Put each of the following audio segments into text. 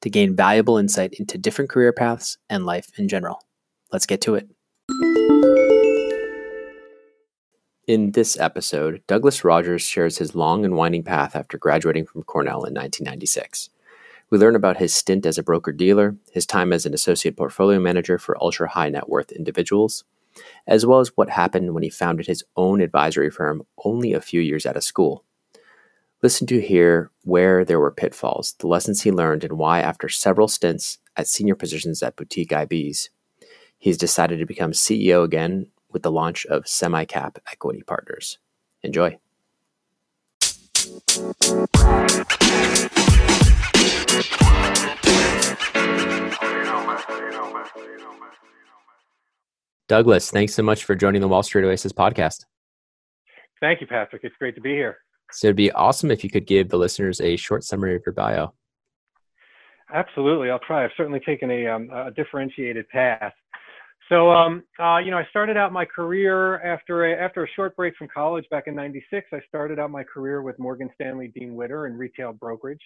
to gain valuable insight into different career paths and life in general. Let's get to it. In this episode, Douglas Rogers shares his long and winding path after graduating from Cornell in 1996. We learn about his stint as a broker dealer, his time as an associate portfolio manager for ultra high net worth individuals, as well as what happened when he founded his own advisory firm only a few years out of school. Listen to hear where there were pitfalls, the lessons he learned, and why, after several stints at senior positions at boutique IBs, he's decided to become CEO again with the launch of SemiCap Equity Partners. Enjoy. Douglas, thanks so much for joining the Wall Street Oasis podcast. Thank you, Patrick. It's great to be here. So it'd be awesome if you could give the listeners a short summary of your bio. Absolutely, I'll try. I've certainly taken a, um, a differentiated path. So, um, uh, you know, I started out my career after a, after a short break from college back in '96. I started out my career with Morgan Stanley Dean Witter in retail brokerage.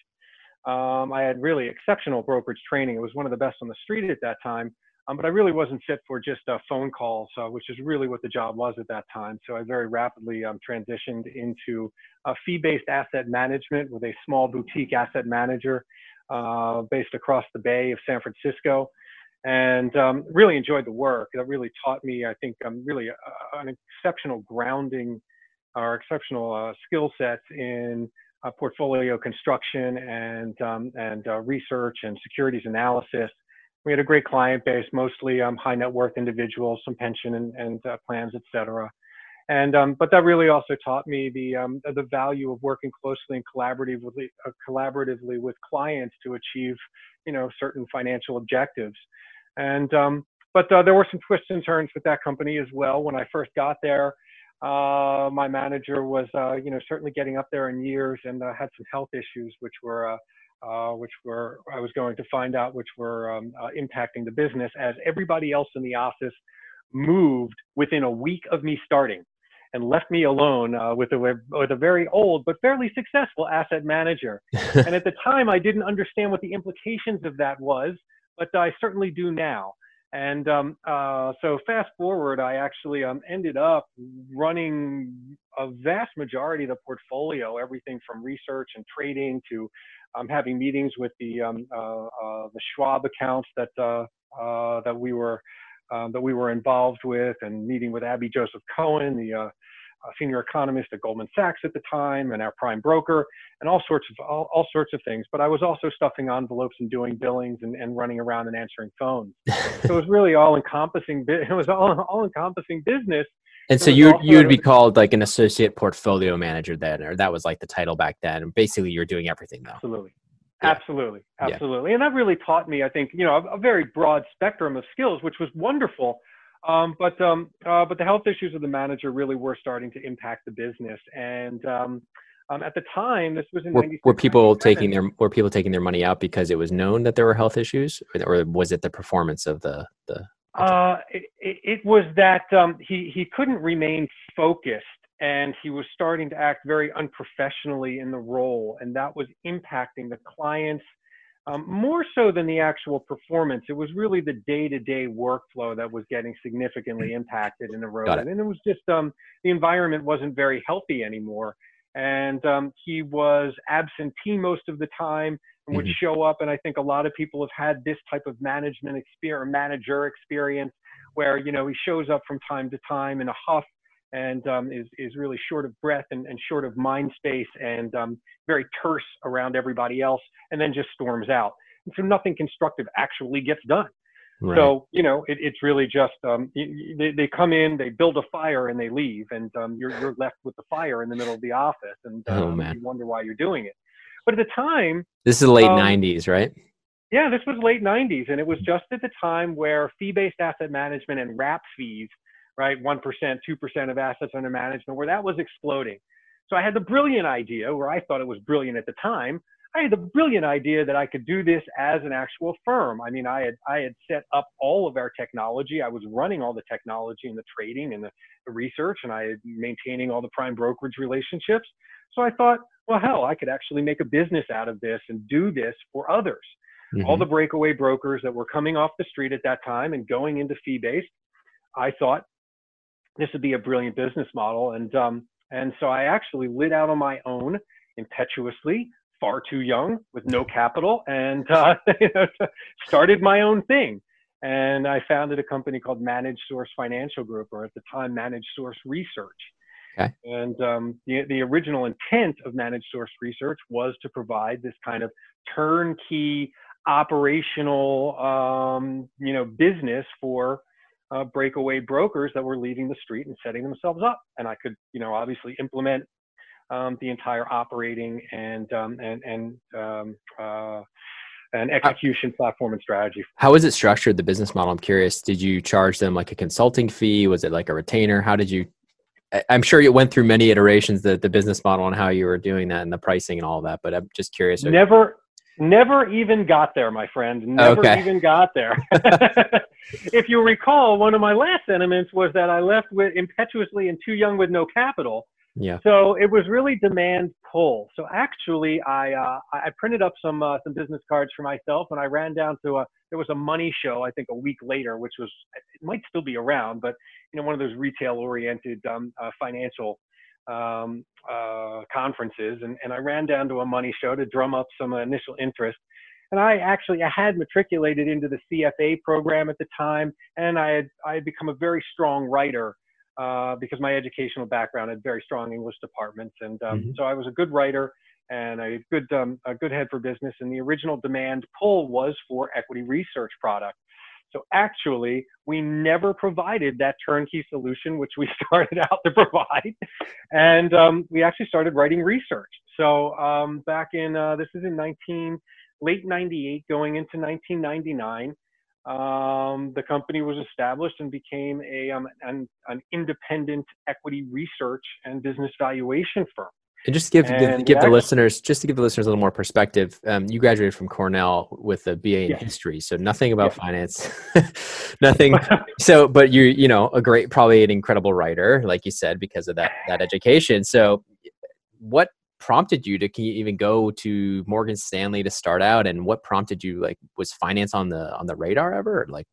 Um, I had really exceptional brokerage training. It was one of the best on the street at that time. Um, but I really wasn't fit for just uh, phone calls, uh, which is really what the job was at that time. So I very rapidly um, transitioned into a fee-based asset management with a small boutique asset manager uh, based across the Bay of San Francisco and um, really enjoyed the work. That really taught me, I think, um, really uh, an exceptional grounding or exceptional uh, skill sets in uh, portfolio construction and um, and uh, research and securities analysis. We had a great client base, mostly um, high net worth individuals, some pension and, and uh, plans, et cetera. And um, but that really also taught me the um, the value of working closely and collaboratively uh, collaboratively with clients to achieve you know certain financial objectives. And um, but uh, there were some twists and turns with that company as well. When I first got there, uh, my manager was uh, you know certainly getting up there in years and uh, had some health issues, which were uh, uh, which were I was going to find out, which were um, impacting the business as everybody else in the office moved within a week of me starting and left me alone uh, with, a, with a very old but fairly successful asset manager. and at the time, I didn't understand what the implications of that was but I certainly do now. And um, uh, so fast forward, I actually um, ended up running a vast majority of the portfolio, everything from research and trading to um, having meetings with the um, uh, uh, the Schwab accounts that uh, uh, that we were um, that we were involved with, and meeting with Abby Joseph Cohen, the uh, senior economist at Goldman Sachs at the time and our prime broker and all sorts of all, all sorts of things. But I was also stuffing envelopes and doing billings and, and running around and answering phones. so it was really all encompassing. It was all all encompassing business. And so you you would be called like an associate portfolio manager then, or that was like the title back then. And basically, you're doing everything though. Absolutely. Yeah. Absolutely, absolutely, yeah. and that really taught me, I think, you know, a, a very broad spectrum of skills, which was wonderful um, but um, uh, but the health issues of the manager really were starting to impact the business, and um, um at the time, this was in were, were people taking their were people taking their money out because it was known that there were health issues, or was it the performance of the the? Uh, it, it was that um, he he couldn't remain focused, and he was starting to act very unprofessionally in the role, and that was impacting the clients um, more so than the actual performance, it was really the day-to-day workflow that was getting significantly mm. impacted and eroded. And it was just um, the environment wasn't very healthy anymore. And um, he was absentee most of the time and would mm-hmm. show up. And I think a lot of people have had this type of management experience, manager experience, where you know he shows up from time to time in a huff and um, is is really short of breath and, and short of mind space and um, very terse around everybody else, and then just storms out. And so nothing constructive actually gets done. Right. So you know, it, it's really just um, they, they come in, they build a fire, and they leave, and um, you're you're left with the fire in the middle of the office, and oh, um, oh, you wonder why you're doing it. But at the time, this is the late '90s, um, right? Yeah, this was late '90s, and it was just at the time where fee-based asset management and wrap fees, right, one percent, two percent of assets under management, where that was exploding. So I had the brilliant idea, where I thought it was brilliant at the time, I had the brilliant idea that I could do this as an actual firm. I mean, I had I had set up all of our technology. I was running all the technology and the trading and the, the research, and I had maintaining all the prime brokerage relationships. So I thought, well, hell, I could actually make a business out of this and do this for others. Mm-hmm. All the breakaway brokers that were coming off the street at that time and going into fee based, I thought this would be a brilliant business model, and um, and so I actually lit out on my own impetuously far too young with no capital and uh, started my own thing. And I founded a company called Managed Source Financial Group, or at the time, Managed Source Research. Okay. And um, the, the original intent of Managed Source Research was to provide this kind of turnkey operational, um, you know, business for uh, breakaway brokers that were leaving the street and setting themselves up. And I could, you know, obviously implement um, the entire operating and um, and and um, uh, and execution platform and strategy. How is it structured? The business model. I'm curious. Did you charge them like a consulting fee? Was it like a retainer? How did you? I'm sure you went through many iterations the the business model and how you were doing that and the pricing and all that. But I'm just curious. Never. Never even got there, my friend. Never okay. even got there. if you recall, one of my last sentiments was that I left with impetuously and too young with no capital. Yeah. So it was really demand pull. So actually, I uh, I printed up some uh, some business cards for myself, and I ran down to a there was a money show I think a week later, which was it might still be around, but you know one of those retail oriented um, uh, financial um, uh, conferences, and and I ran down to a money show to drum up some initial interest. And I actually I had matriculated into the CFA program at the time, and I had I had become a very strong writer uh, because my educational background had very strong English departments, and um, mm-hmm. so I was a good writer and a good um, a good head for business. And the original demand pull was for equity research product. So actually, we never provided that turnkey solution, which we started out to provide, and um, we actually started writing research. So um, back in uh, this is in 19 late 98, going into 1999 um, the company was established and became a um, an, an, independent equity research and business valuation firm. And just give and give, give the listeners just to give the listeners a little more perspective. Um, you graduated from Cornell with a BA in yes. history, so nothing about yes. finance, nothing. so, but you you know a great, probably an incredible writer, like you said, because of that that education. So, what prompted you to you even go to Morgan Stanley to start out, and what prompted you? Like, was finance on the on the radar ever? Or like,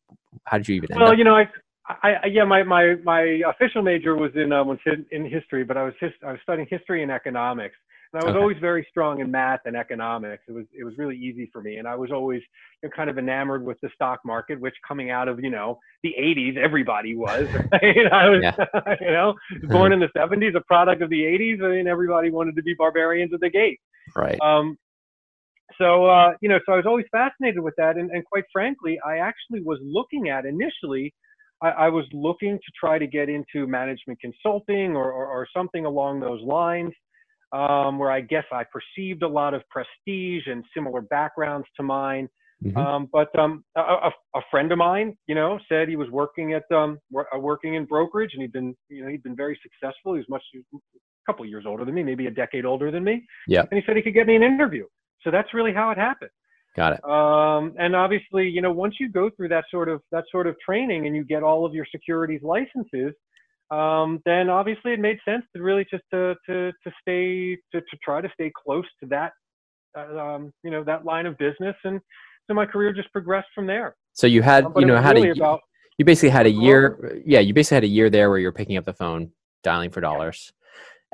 how did you even? well, up? you know, I, I, yeah, my my my official major was in um, was in history, but I was his, I was studying history and economics. And I was okay. always very strong in math and economics. It was it was really easy for me, and I was always you know, kind of enamored with the stock market, which coming out of you know the 80s, everybody was. Right? I was yeah. you know born in the 70s, a product of the 80s. I mean, everybody wanted to be barbarians at the gate. Right. Um, so uh, you know, so I was always fascinated with that, and, and quite frankly, I actually was looking at initially. I, I was looking to try to get into management consulting or, or, or something along those lines um, where I guess I perceived a lot of prestige and similar backgrounds to mine. Mm-hmm. Um, but um, a, a, friend of mine, you know, said he was working at um, uh, working in brokerage, and he'd been, you know, he'd been very successful. He was much a couple years older than me, maybe a decade older than me. Yeah. And he said he could get me an interview. So that's really how it happened. Got it. Um, and obviously, you know, once you go through that sort of that sort of training and you get all of your securities licenses, um, then obviously it made sense to really just to to to stay to, to try to stay close to that uh, um, you know that line of business and so my career just progressed from there so you had um, you know had really a about, you basically had a year yeah you basically had a year there where you're picking up the phone dialing for dollars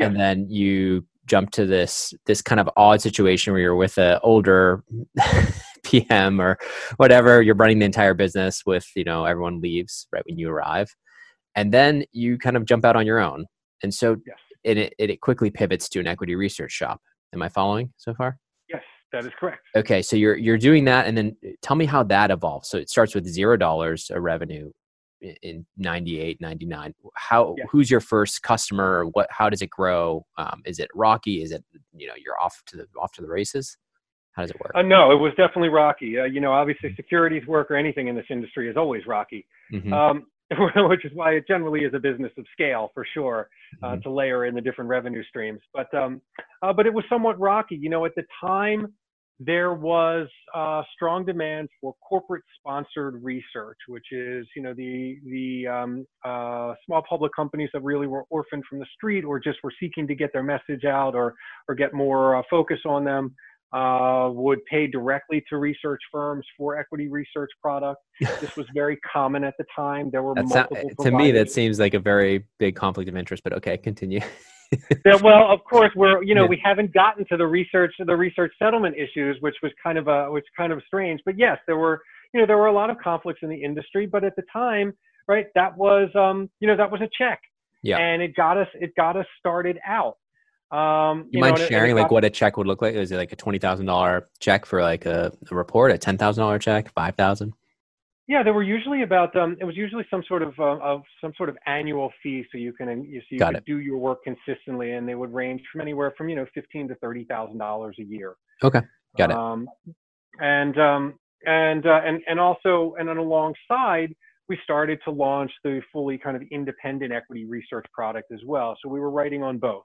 yeah. and then you jumped to this this kind of odd situation where you're with an older PM or whatever you're running the entire business with you know everyone leaves right when you arrive and then you kind of jump out on your own And so Yes. it, it, it quickly pivots to an equity research shop. Am I following so far? Yes, that is correct. Okay, so you're you're doing that, and then tell me how that evolves. So it starts with zero dollars of revenue in 98 99 how Yeah. who's your first customer what how does it grow um, is it rocky is it you know you're off to the off to the races how does it work Uh, no, it was definitely rocky. Uh, you know, obviously securities work or anything in this industry is always rocky, Mhm, um, which is why it generally is a business of scale for sure uh, Mhm. to layer in the different revenue streams. But um, uh, but it was somewhat rocky. You know, at the time there was uh, strong demand for corporate sponsored research, which is you know the the um, uh, small public companies that really were orphaned from the street or just were seeking to get their message out or or get more uh, focus on them uh, would pay directly to research firms for equity research product. This was very common at the time. There were multiple to me that seems like a very big conflict of interest but okay continue Yeah, well, of course, we're you know Yeah. we haven't gotten to the research the research settlement issues, which was kind of a which kind of strange. But yes, there were you know there were a lot of conflicts in the industry, but at the time, right, that was um you know that was a check, Yeah. and it got us it got us started out. Um, you, know, mind and it- and it sharing like what a check would look like is it like a $20000 check for like a, a report a $10000 check 5000 Yeah, there were usually about um, it was usually some sort of uh, of some sort of annual fee, so you can you, so you Got could it. do your work consistently, and they would range from anywhere from you know fifteen to thirty thousand dollars a year. Okay, got it. Um, and um, and uh, and and also and then alongside, we started to launch the fully kind of independent equity research product as well. So we were writing on both,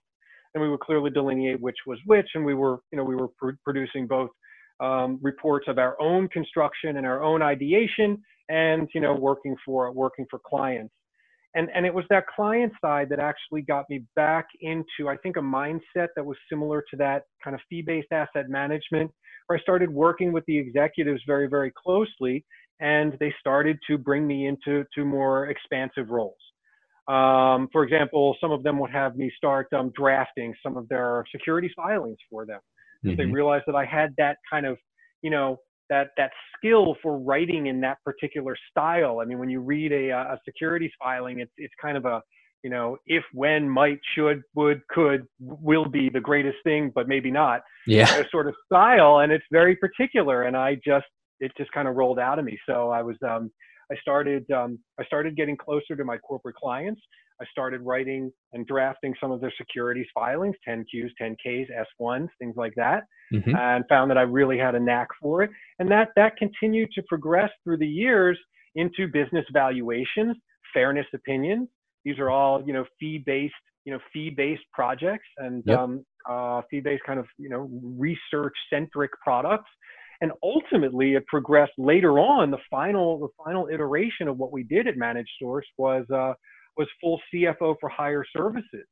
and we would clearly delineate which was which, and we were you know we were pr- producing both um, reports of our own construction and our own ideation, and you know working for working for clients. And, and it was that client side that actually got me back into, I think, a mindset that was similar to that kind of fee-based asset management, where I started working with the executives very, very closely, and they started to bring me into to more expansive roles. Um, for example, some of them would have me start um, drafting some of their securities filings for them. They Mhm. realized that I had that kind of, you know, that that skill for writing in that particular style. I mean, when you read a, uh, a securities filing, it's it's kind of a, you know, if, when, might, should, would, could, will be the greatest thing, but maybe not yeah a sort of style and it's very particular and i just it just kind of rolled out of me so i was um i started um i started getting closer to my corporate clients i started writing and drafting some of their securities filings 10qs 10ks s1s things like that Mhm. and found that i really had a knack for it and that that continued to progress through the years into business valuations fairness opinions these are all you know fee based you know fee based projects and Yep. um, uh, fee-based kind of you know research-centric products. And ultimately, it progressed later on. The final the final iteration of what we did at Managed Source was uh, was full CFO for hire services,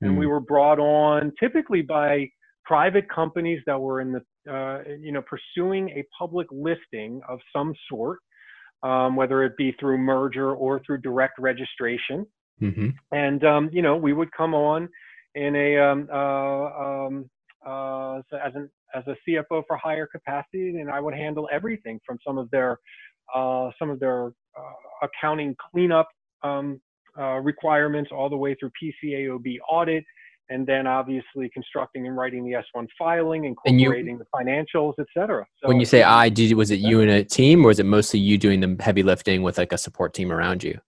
and we Mm. were brought on typically by private companies that were in the uh, you know pursuing a public listing of some sort, um, whether it be through merger or through direct registration Mhm. and um, you know we would come on in a um, uh, um, uh, so as an as a CFO for higher capacity, and I would handle everything from some of their uh, some of their uh, accounting cleanup um, uh, requirements all the way through PCAOB audit, and then obviously constructing and writing the S1 filing, And you- incorporating the financials, et cetera. So when you say I, did was it you and a team, or was it mostly you doing the heavy lifting with like a support team around you?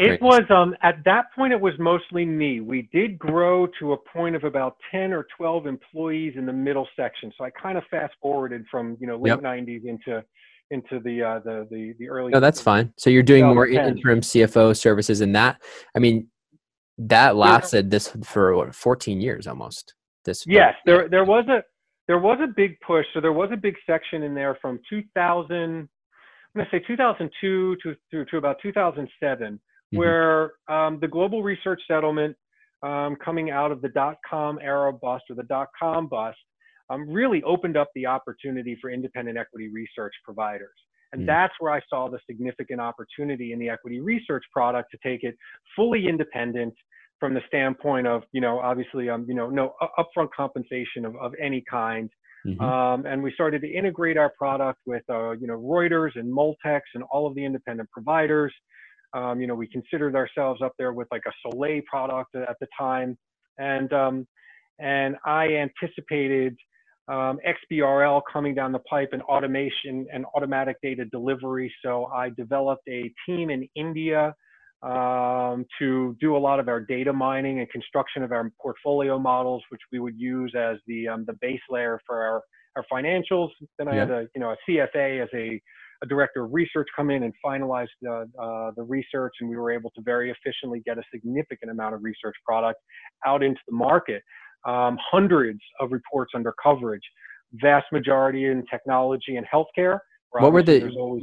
It Great. was um at that point it was mostly me. We did grow to a point of about 10 or 12 employees in the middle section. So I kind of fast forwarded from, you know, late Yep. 90s into into the uh the the, the early No, that's fine. So you're doing more 2010. interim CFO services, and that, I mean, that lasted this for what, 14 years almost. This Yes, there there was a there was a big push. So there was a big section in there from 2000 I'm going to say 2002 to to, to about 2007 Mhm. where um, the global research settlement um, coming out of the dot com era bust or the dot com bust um, really opened up the opportunity for independent equity research providers. And Mm. that's where I saw the significant opportunity in the equity research product to take it fully independent from the standpoint of, you know, obviously, um, you know, no upfront compensation of, of any kind. Mhm. Um, and we started to integrate our product with, uh, you know, Reuters and Multex and all of the independent providers. Um, you know, we considered ourselves up there with like a Soleil product at the time, and um, and I anticipated um, XBRL coming down the pipe and automation and automatic data delivery. So I developed a team in India um, to do a lot of our data mining and construction of our portfolio models, which we would use as the um, the base layer for our our financials. Then I yeah. had a you know a CFA as a, a director of research come in and finalize the uh, the research, and we were able to very efficiently get a significant amount of research product out into the market. Um, hundreds of reports under coverage, vast majority in technology and healthcare what were the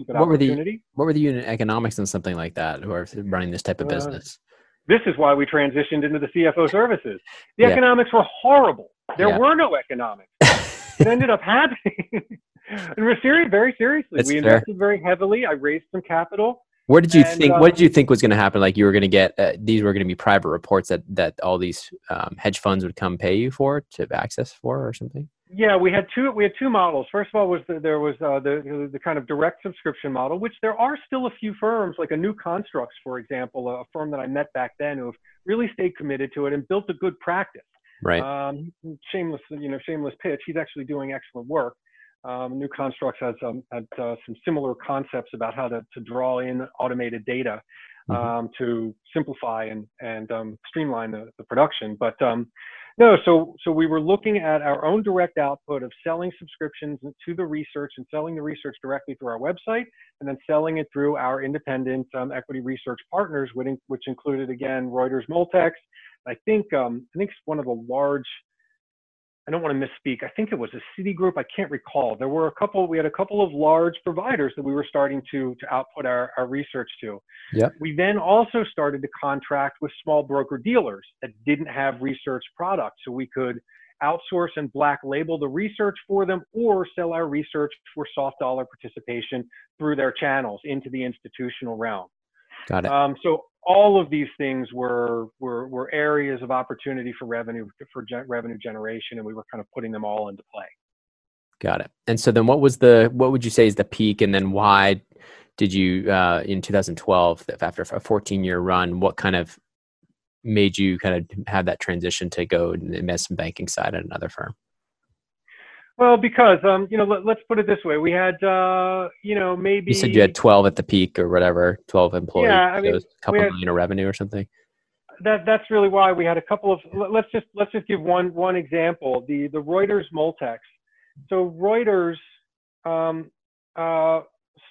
what were the what were the unit economics and something like that who are running this type of uh, business? This is why we transitioned into the CFO services. The yeah. economics were horrible. There yeah. were no economics. it ended up happening. and we're serious, very seriously. That's we invested fair. very heavily. I raised some capital. Where did you and, think? Um, what did you think was going to happen? Like you were going to get uh, these were going to be private reports that that all these um, hedge funds would come pay you for to access for or something. Yeah, we had two. We had two models. First of all, was the, there was uh, the the kind of direct subscription model, which there are still a few firms, like a New Constructs, for example, a firm that I met back then, who have really stayed committed to it and built a good practice. Right. Um, shameless, you know, shameless pitch. He's actually doing excellent work. Um, New Constructs has um, had uh, some similar concepts about how to, to draw in automated data mm-hmm. um, to simplify and and um, streamline the, the production. But um, no, so so we were looking at our own direct output of selling subscriptions to the research and selling the research directly through our website, and then selling it through our independent um, equity research partners, which included again Reuters, Multex. I think um, I think it's one of the large I don't want to misspeak. I think it was a Citigroup. I can't recall. There were a couple. We had a couple of large providers that we were starting to to output our, our research to. Yeah. We then also started to contract with small broker dealers that didn't have research products, so we could outsource and black label the research for them, or sell our research for soft dollar participation through their channels into the institutional realm. Got it. Um, so all of these things were, were, were areas of opportunity for revenue for ge- revenue generation, and we were kind of putting them all into play. Got it. And so then, what was the what would you say is the peak, and then why did you uh, in 2012 after a 14 year run? What kind of made you kind of have that transition to go investment banking side at another firm? Well, because um, you know, let, us put it this way: we had, uh, you know, maybe you said you had twelve at the peak or whatever, twelve employees. Yeah, I mean, a couple had, million of revenue or something. That that's really why we had a couple of. Let's just let's just give one one example: the the Reuters Multex. So Reuters um, uh,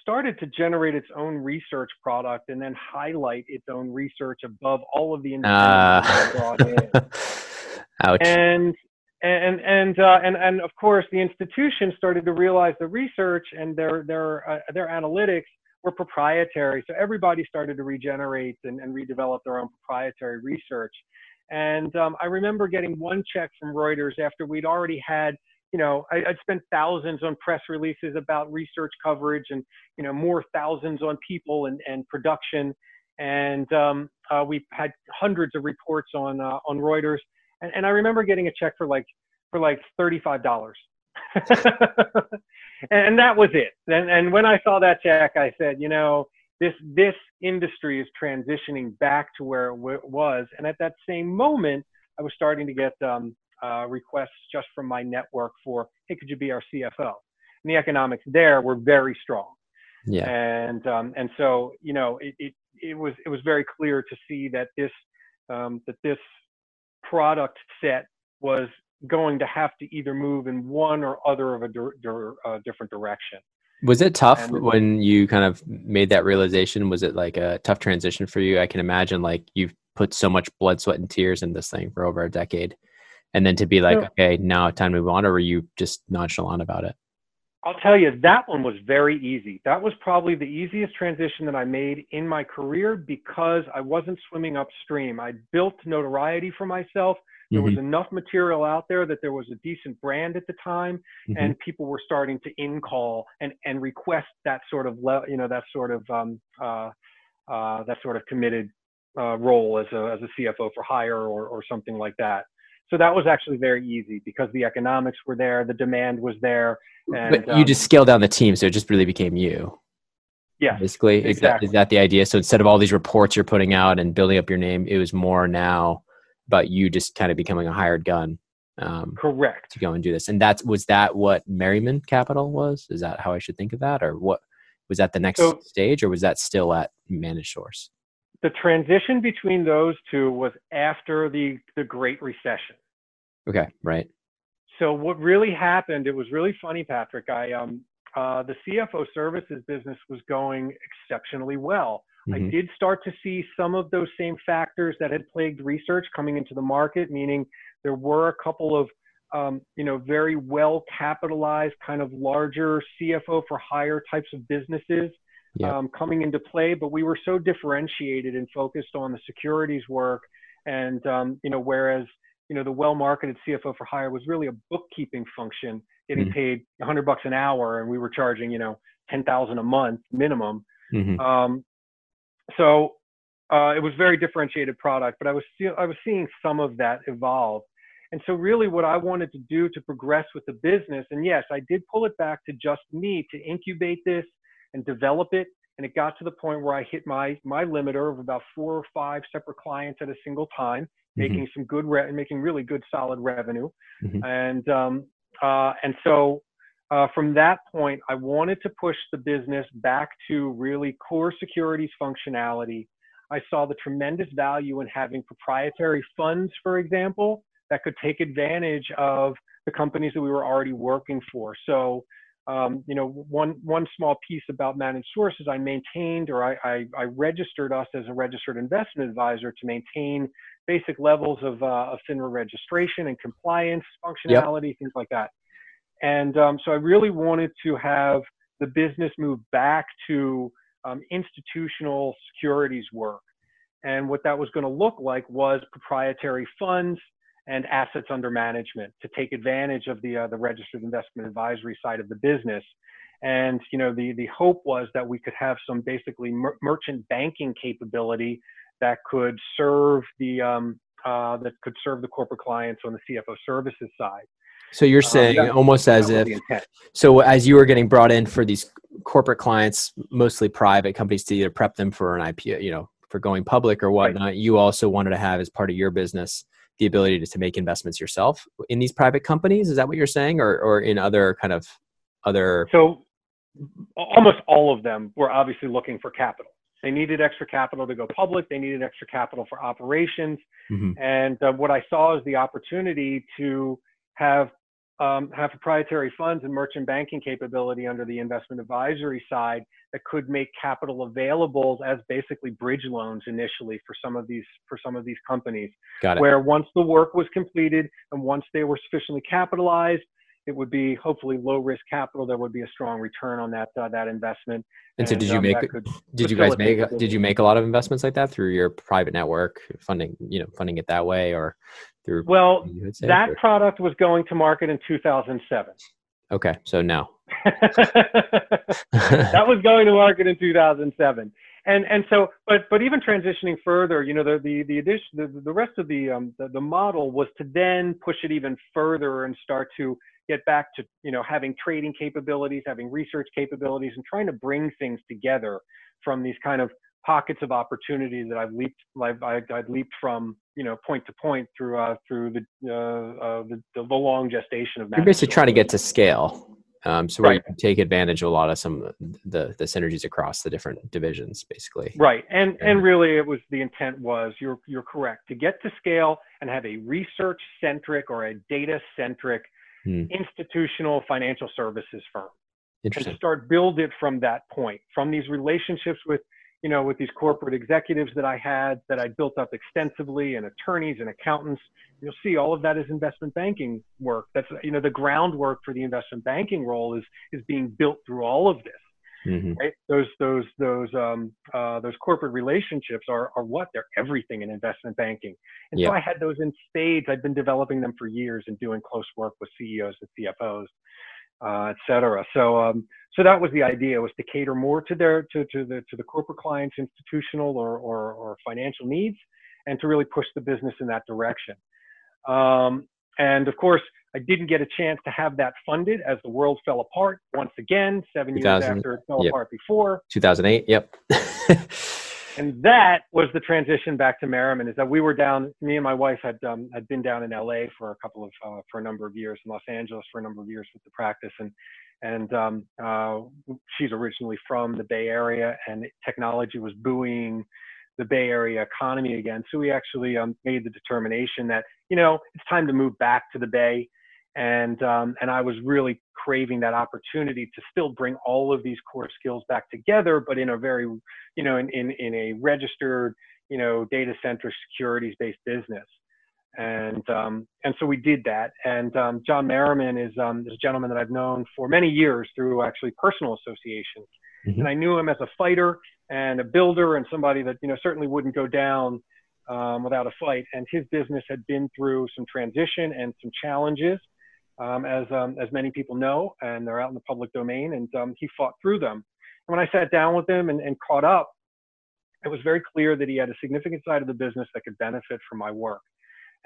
started to generate its own research product and then highlight its own research above all of the independents uh, brought in. Ouch. And and and uh, and and of course the institution started to realize the research and their their uh, their analytics were proprietary. So everybody started to regenerate and, and redevelop their own proprietary research. And um, i remember getting one check from reuters after we'd already had you know I, would spent thousands on press releases about research coverage and you know more thousands on people and, and production. And um, uh, we had hundreds of reports on uh, on reuters and, and I remember getting a check for like for like thirty-five dollars. and that was it. And, and when I saw that check, I said, you know, this this industry is transitioning back to where it w- was. And at that same moment, I was starting to get um, uh, requests just from my network for, hey, could you be our CFO? And the economics there were very strong. Yeah. And um, and so you know, it, it it was it was very clear to see that this um, that this product set was going to have to either move in one or other of a di- uh, different direction. Was it tough and, when you kind of made that realization? Was it like a tough transition for you? I can imagine like you've put so much blood, sweat, and tears in this thing for over a decade. And then to be like, okay, now time to move on, or were you just nonchalant about it? I'll tell you, that one was very easy. That was probably the easiest transition that I made in my career because I wasn't swimming upstream. I built notoriety for myself. There mm-hmm. was enough material out there that there was a decent brand at the time, mm-hmm. and people were starting to in call and and request that sort of le- you know that sort of um, uh, uh, that sort of committed uh, role as a as a CFO for hire or or something like that. So that was actually very easy because the economics were there, the demand was there. And, but you um, just scaled down the team, so it just really became you. Yeah. Basically, exactly. is that is that the idea? So instead of all these reports you're putting out and building up your name, it was more now about you just kind of becoming a hired gun. Um, Correct. To go and do this, and that's was that what Merriman Capital was? Is that how I should think of that, or what was that the next so, stage, or was that still at Managed Source? The transition between those two was after the the Great Recession. Okay, right. So what really happened? It was really funny, Patrick. I um uh, the CFO services business was going exceptionally well. Mm-hmm. I did start to see some of those same factors that had plagued research coming into the market, meaning there were a couple of um, you know very well capitalized, kind of larger CFO for hire types of businesses yep. um, coming into play. But we were so differentiated and focused on the securities work, and um, you know whereas you know the well marketed CFO for hire was really a bookkeeping function getting mm-hmm. paid 100 bucks an hour and we were charging you know 10,000 a month minimum mm-hmm. um, so uh, it was very differentiated product but I was I was seeing some of that evolve and so really what I wanted to do to progress with the business and yes I did pull it back to just me to incubate this and develop it and it got to the point where I hit my my limiter of about four or five separate clients at a single time, mm-hmm. making some good re- making really good solid revenue, mm-hmm. and um, uh, and so uh, from that point, I wanted to push the business back to really core securities functionality. I saw the tremendous value in having proprietary funds, for example, that could take advantage of the companies that we were already working for. So, um, you know, one one small piece about managed sources, I maintained or I, I, I registered us as a registered investment advisor to maintain basic levels of, uh, of FINRA registration and compliance functionality, yep. things like that. And um, so I really wanted to have the business move back to um, institutional securities work. And what that was going to look like was proprietary funds and assets under management to take advantage of the, uh, the registered investment advisory side of the business. And you know the, the hope was that we could have some basically mer- merchant banking capability that could serve the um, uh, that could serve the corporate clients on the CFO services side. So you're um, saying um, almost as if so as you were getting brought in for these corporate clients, mostly private companies to either prep them for an IPO, you know, for going public or whatnot, right. you also wanted to have as part of your business the ability to, to make investments yourself in these private companies. Is that what you're saying, or or in other kind of other? So almost all of them were obviously looking for capital. They needed extra capital to go public. They needed extra capital for operations. Mm-hmm. And uh, what I saw is the opportunity to have um, have proprietary funds and merchant banking capability under the investment advisory side that could make capital available as basically bridge loans initially for some of these for some of these companies. Got it. Where once the work was completed and once they were sufficiently capitalized, it would be hopefully low risk capital. There would be a strong return on that uh, that investment. And, and so, did you um, make? Did you guys make? Did you make a lot of investments like that through your private network funding? You know, funding it that way, or through? Well, that or? product was going to market in 2007. Okay, so now that was going to market in 2007 and and so but but even transitioning further you know the the the addition the, the rest of the um the, the model was to then push it even further and start to get back to you know having trading capabilities, having research capabilities, and trying to bring things together from these kind of pockets of opportunity that I've leaped I've, I've leaped from you know point to point through uh, through the, uh, uh, the, the long gestation of. You're basically trying to get to scale. Um, so where right. you can take advantage of a lot of some of the, the synergies across the different divisions, basically. Right, and and really, it was the intent was you're you're correct to get to scale and have a research centric or a data centric hmm. institutional financial services firm. Interesting. And start build it from that point, from these relationships with, you know, with these corporate executives that I had that I built up extensively and attorneys and accountants. You'll see all of that is investment banking work. That's, you know, the groundwork for the investment banking role is, is being built through all of this. Mm-hmm. Right? Those those those um, uh, those corporate relationships are are what they're everything in investment banking. And so I had those in spades. I've been developing them for years and doing close work with CEOs and CFOs, uh, et cetera. So um, so that was the idea was to cater more to their to, to the to the corporate clients, institutional or, or or financial needs, and to really push the business in that direction. Um, and of course, I didn't get a chance to have that funded as the world fell apart once again, seven years after it fell yep. apart before. 2008, yep. and that was the transition back to Merriman. Is that we were down. Me and my wife had um, had been down in LA for a couple of uh, for a number of years, in Los Angeles for a number of years with the practice, and and um, uh, she's originally from the Bay Area, and technology was buoying the Bay Area economy again. So we actually um, made the determination that you know it's time to move back to the Bay, and um, and I was really craving that opportunity to still bring all of these core skills back together, but in a very you know in in, in a registered you know data center securities based business. And um, and so we did that. And um, John Merriman is, um, is a gentleman that I've known for many years through actually personal associations. Mm-hmm. And I knew him as a fighter and a builder and somebody that you know certainly wouldn't go down um, without a fight. And his business had been through some transition and some challenges, um, as um, as many people know, and they're out in the public domain. And um, he fought through them. And when I sat down with him and, and caught up, it was very clear that he had a significant side of the business that could benefit from my work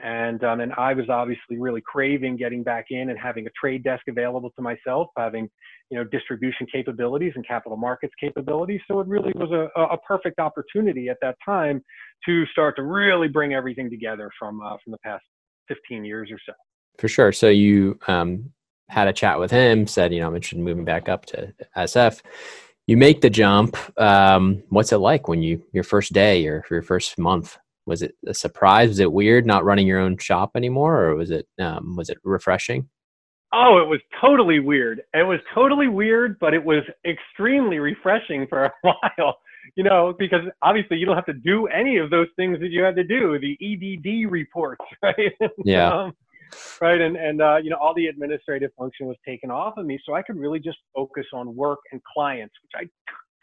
and um, and I was obviously really craving getting back in and having a trade desk available to myself, having you know distribution capabilities and capital markets capabilities. So it really was a, a perfect opportunity at that time to start to really bring everything together from uh, from the past 15 years or so. For sure. So you um, had a chat with him, said you know I'm interested in moving back up to SF. You make the jump. Um, what's it like when you your first day or your first month? Was it a surprise? Was it weird not running your own shop anymore, or was it um, was it refreshing? Oh, it was totally weird. It was totally weird, but it was extremely refreshing for a while. You know, because obviously you don't have to do any of those things that you had to do. The EDD reports, right? Yeah. um, right, and and uh, you know all the administrative function was taken off of me, so I could really just focus on work and clients, which I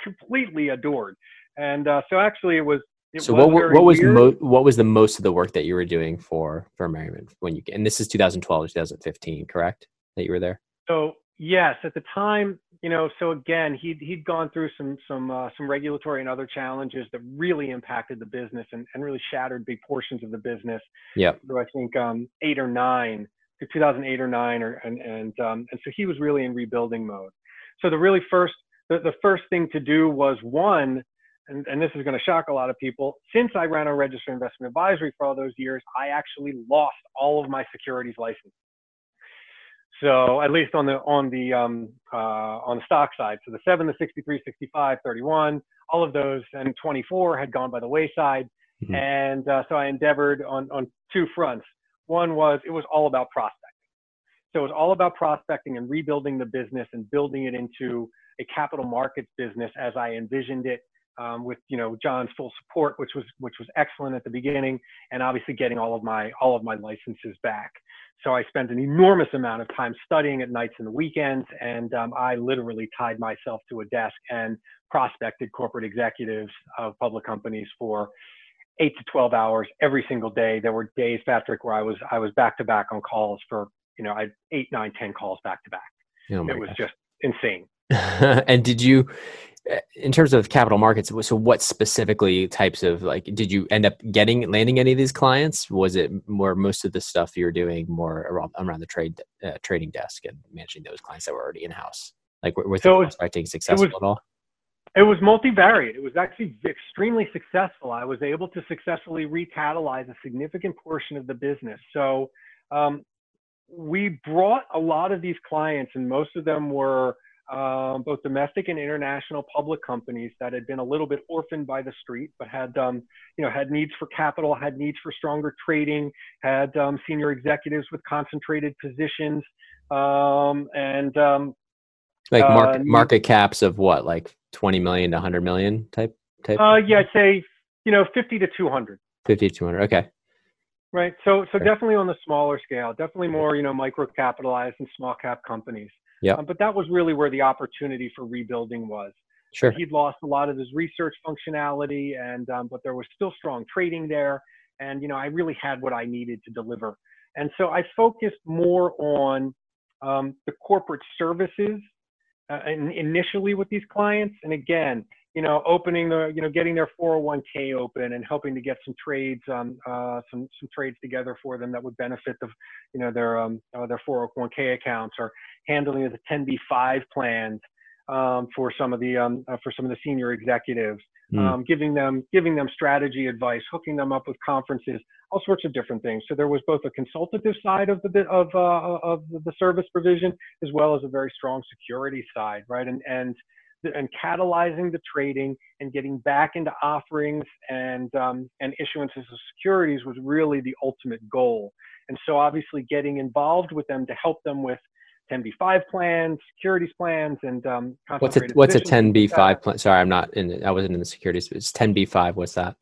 completely adored. And uh, so actually, it was it so what what was mo- what was the most of the work that you were doing for for Merriman when you and this is 2012 or 2015 correct that you were there? So yes at the time you know so again he'd he'd gone through some some uh, some regulatory and other challenges that really impacted the business and, and really shattered big portions of the business yeah. So i think um, eight or nine to 2008 or nine or and and um, and so he was really in rebuilding mode. So the really first the, the first thing to do was one and, and this is going to shock a lot of people, since I ran a registered investment advisory for all those years, I actually lost all of my securities licenses. So at least on the on the um, uh, on the stock side, so the seven, the 63, 65, 31, all of those, and 24 had gone by the wayside. Mm-hmm. And uh, so I endeavored on on two fronts. One was it was all about prospecting. So it was all about prospecting and rebuilding the business and building it into a capital markets business as I envisioned it um, with you know John's full support, which was which was excellent at the beginning, and obviously getting all of my all of my licenses back. So I spent an enormous amount of time studying at nights and the weekends, and um, I literally tied myself to a desk and prospected corporate executives of public companies for eight to 12 hours every single day. There were days, Patrick, where I was I was back to back on calls for you know I had eight, nine, ten calls back to back. Oh it was gosh. just insane. and did you in terms of capital markets so what specifically types of like did you end up getting landing any of these clients? Was it more most of the stuff you're doing more around, around the trade uh, trading desk and managing those clients that were already in house like was so the prospecting successful was, at all? It was multivariate. It was actually extremely successful. I was able to successfully recatalyze a significant portion of the business. So um, we brought a lot of these clients and most of them were um, both domestic and international public companies that had been a little bit orphaned by the street, but had um, you know had needs for capital, had needs for stronger trading, had um, senior executives with concentrated positions, um, and um, like market, uh, market caps of what, like twenty million to hundred million type type. Uh, yeah, I'd say you know fifty to two hundred. Fifty to two hundred. Okay. Right. So so definitely on the smaller scale, definitely more you know micro capitalized and small cap companies. Yeah. Um, but that was really where the opportunity for rebuilding was. Sure. He'd lost a lot of his research functionality, and um, but there was still strong trading there, and you know I really had what I needed to deliver. And so I focused more on um, the corporate services uh, initially with these clients. And again, you know, opening the, you know, getting their 401k open and helping to get some trades, um, uh, some some trades together for them that would benefit the, you know, their um, uh, their 401k accounts, or handling the 10b5 plans um, for some of the um, uh, for some of the senior executives, mm. um, giving them giving them strategy advice, hooking them up with conferences, all sorts of different things. So there was both a consultative side of the of uh, of the service provision as well as a very strong security side, right? And and and catalyzing the trading and getting back into offerings and um, and issuances of securities was really the ultimate goal. And so obviously getting involved with them to help them with 10b5 plans, securities plans, and um, what's a what's a 10b5 plan? Sorry, I'm not in. I wasn't in the securities. It's 10b5. What's that?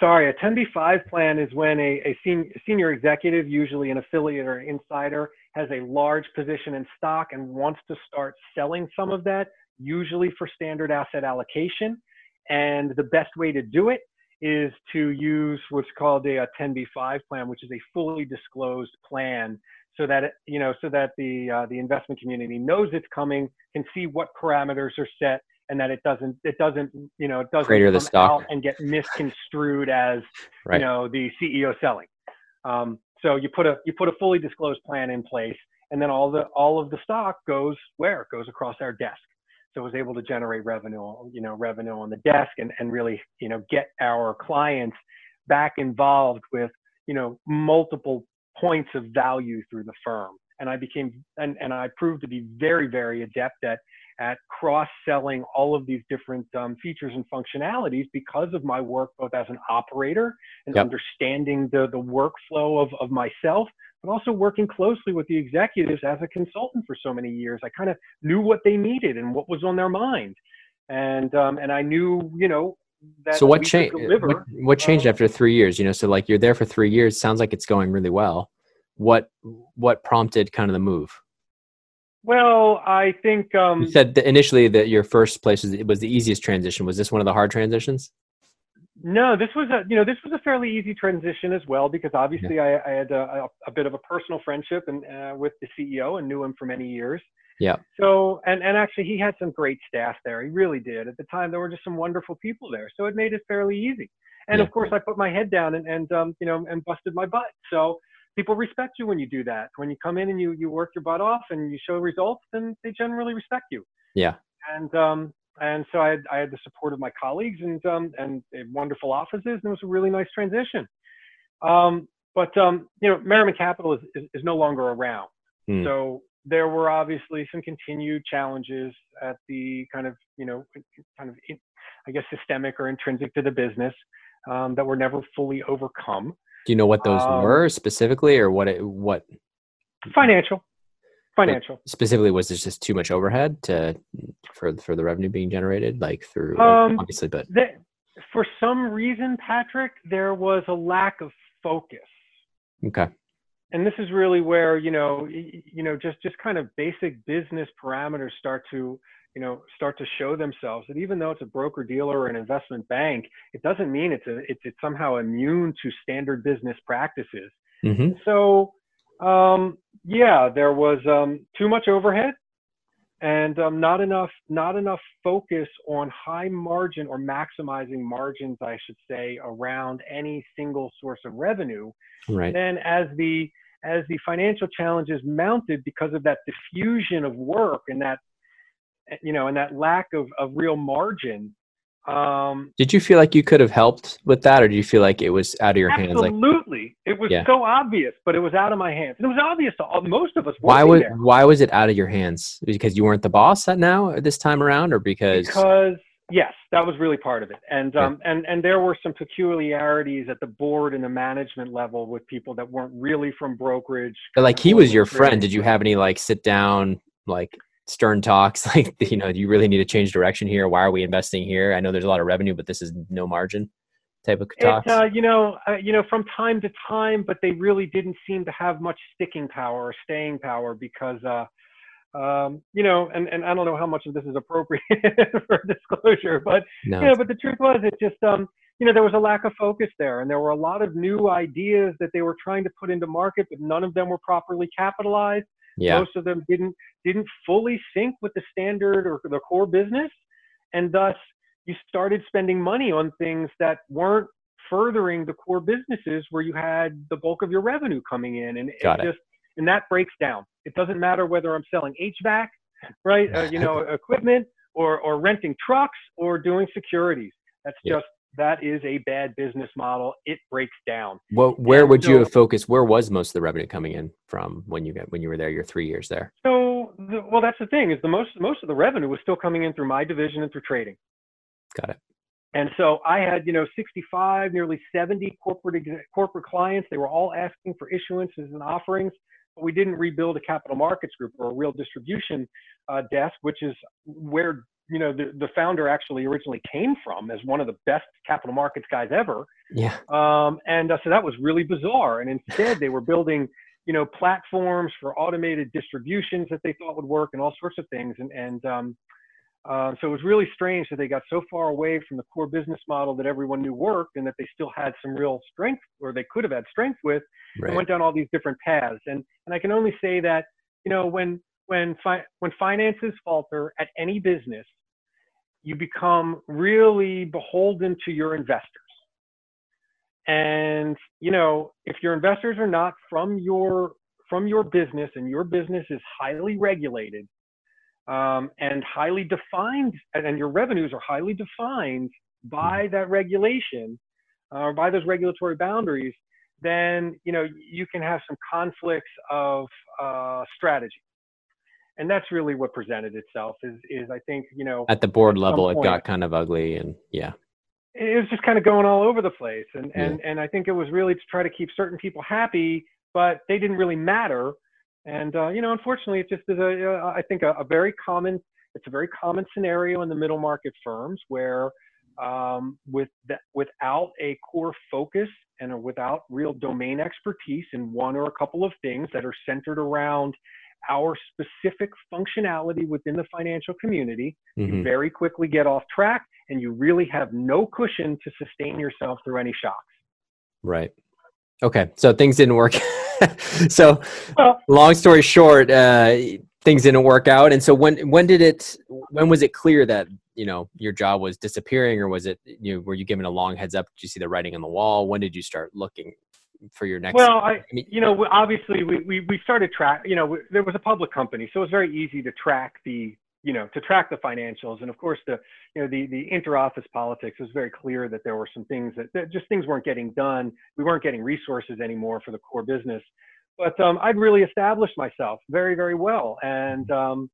Sorry, a 10b5 plan is when a, a senior, senior executive, usually an affiliate or an insider, has a large position in stock and wants to start selling some of that, usually for standard asset allocation. And the best way to do it is to use what's called a, a 10b5 plan, which is a fully disclosed plan so that you know so that the uh, the investment community knows it's coming, can see what parameters are set, and that it doesn't it doesn't you know it doesn't Crater the stock. and get misconstrued as right. you know the CEO selling. Um, so you put a you put a fully disclosed plan in place, and then all the all of the stock goes where it goes across our desk. So was able to generate revenue, you know, revenue on the desk, and and really you know get our clients back involved with you know multiple points of value through the firm. And I became, and, and I proved to be very, very adept at, at cross-selling all of these different um, features and functionalities because of my work both as an operator and yep. understanding the, the workflow of, of myself, but also working closely with the executives as a consultant for so many years. I kind of knew what they needed and what was on their mind. And, um, and I knew, you know, that. so what changed what, what, changed um, after three years you know so like you're there for three years sounds like it's going really well what what prompted kind of the move well i think um, you said that initially that your first place was, was the easiest transition was this one of the hard transitions no this was a you know this was a fairly easy transition as well because obviously yeah. I, I, had a, a, bit of a personal friendship and uh, with the ceo and knew him for many years yeah. So, and, and actually he had some great staff there. He really did. At the time, there were just some wonderful people there. So it made it fairly easy. And yeah. of course, I put my head down and, and um, you know, and busted my butt. So people respect you when you do that. When you come in and you, you work your butt off and you show results, then they generally respect you. Yeah. And, um, and so I had, I had the support of my colleagues and, um, and wonderful offices, and it was a really nice transition. Um, but, um, you know, Merriman Capital is, is, is no longer around. Hmm. So there were obviously some continued challenges at the kind of, you know, kind of, I guess, systemic or intrinsic to the business um, that were never fully overcome. Do you know what those um, were specifically, or what? It, what? Financial. Financial. Specifically, was there just too much overhead to for for the revenue being generated, like through um, obviously, but the, for some reason, Patrick, there was a lack of focus. Okay and this is really where you know you know just just kind of basic business parameters start to you know start to show themselves that even though it's a broker dealer or an investment bank it doesn't mean it's a it's, it's somehow immune to standard business practices mm-hmm. so um, yeah there was um, too much overhead and um, not enough not enough focus on high margin or maximizing margins i should say around any single source of revenue. Right. Then as the as the financial challenges mounted because of that diffusion of work and that you know and that lack of, of real margin um, did you feel like you could have helped with that or do you feel like it was out of your absolutely. hands like absolutely it was yeah. so obvious but it was out of my hands and it was obvious to all, most of us why was there. why was it out of your hands because you weren't the boss at now this time around or because because yes that was really part of it and um, yeah. and and there were some peculiarities at the board and the management level with people that weren't really from brokerage but like he was your friend did you have any like sit down like stern talks like you know you really need to change direction here why are we investing here i know there's a lot of revenue but this is no margin type of talks uh, you know uh, you know from time to time but they really didn't seem to have much sticking power or staying power because uh um, you know, and, and I don't know how much of this is appropriate for disclosure, but no. you know, but the truth was, it just, um, you know, there was a lack of focus there, and there were a lot of new ideas that they were trying to put into market, but none of them were properly capitalized. Yeah. Most of them didn't didn't fully sync with the standard or the core business, and thus, you started spending money on things that weren't furthering the core businesses where you had the bulk of your revenue coming in and Got it, it. just and that breaks down it doesn't matter whether i'm selling hvac right uh, you know equipment or or renting trucks or doing securities that's Yeah. just that is a bad business model it breaks down Well, where And would you so- have focused? Where was most of the revenue coming in from when you got when you were there? Your three years there. so the, well that's the thing is the most most of the revenue was still coming in through my division and through trading Got it. And so I had, you know, 65, nearly 70 corporate corporate clients. They were all asking for issuances and offerings, but we didn't rebuild a capital markets group or a real distribution uh, desk, which is where you know the, the founder actually originally came from as one of the best capital markets guys ever. Yeah. Um, and uh, so that was really bizarre. And instead, they were building, you know, platforms for automated distributions that they thought would work and all sorts of things. And, and um, uh, so it was really strange that they got so far away from the core business model that everyone knew worked and that they still had some real strength or they could have had strength with Right. and went down all these different paths. And, and I can only say that, you know, when, when, fi- when finances falter at any business, you become really beholden to your investors. And, you know, if your investors are not from your, from your business and your business is highly regulated, um, and highly defined, and, and your revenues are highly defined by that regulation uh, or by those regulatory boundaries, then you know you can have some conflicts of uh, strategy, and that's really what presented itself. Is is I think you know At the board at level, it got kind of ugly, and yeah. it was just kind of going all over the place and and and i think it was really to try to keep certain people happy but they didn't really matter and uh, you know unfortunately it just is a uh, think a, a very common it's a very common scenario in the middle market firms where um, with that without a core focus and a, without real domain expertise in one or a couple of things that are centered around our specific functionality within the financial community you Mhm. very quickly get off track and you really have no cushion to sustain yourself through any shocks. Right. Okay. So things didn't work. so Well- long story short, uh, things didn't work out. And so when when did it? When was it clear that you know your job was disappearing, or was it you know, were you given a long heads up? Did you see the writing on the wall? When did you start looking for your next? Well, I, mean, you know, obviously we, we, we started track, you know, we, there was a public company, so it was very easy to track the, you know, to track the financials. And of course, the, you know, the, the inter-office politics was very clear that there were some things that, that just things weren't getting done. We weren't getting resources anymore for the core business. But um, I'd really established myself very, very well. And um,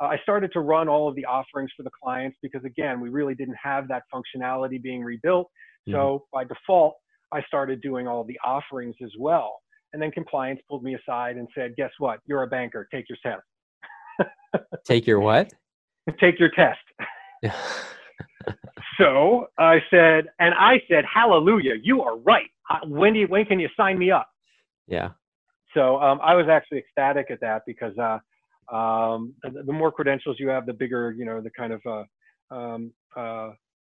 I started to run all of the offerings for the clients because, again, we really didn't have that functionality being rebuilt. So by default, I started doing all the offerings as well. And then compliance pulled me aside and said, guess what? You're a banker. Take your test. take your what? Take your test. So I said, and I said, hallelujah, you are right. When, do you, when can you sign me up? yeah. So um, I was actually ecstatic at that because uh, um, the, the more credentials you have, the bigger, you know, the kind of uh, um, uh,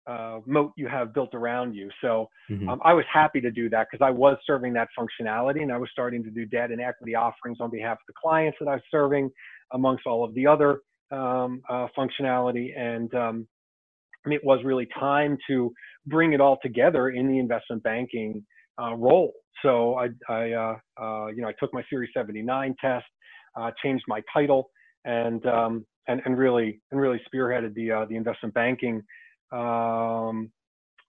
uh, moat you have built around you. So Mhm. um, I was happy to do that because I was serving that functionality and I was starting to do debt and equity offerings on behalf of the clients that I was serving amongst all of the other um, uh, functionality. And um, it was really time to bring it all together in the investment banking uh, role. So I, I uh, uh, you know, I took my Series 79 test, uh, changed my title, and um, and and really and really spearheaded the uh, the investment banking um,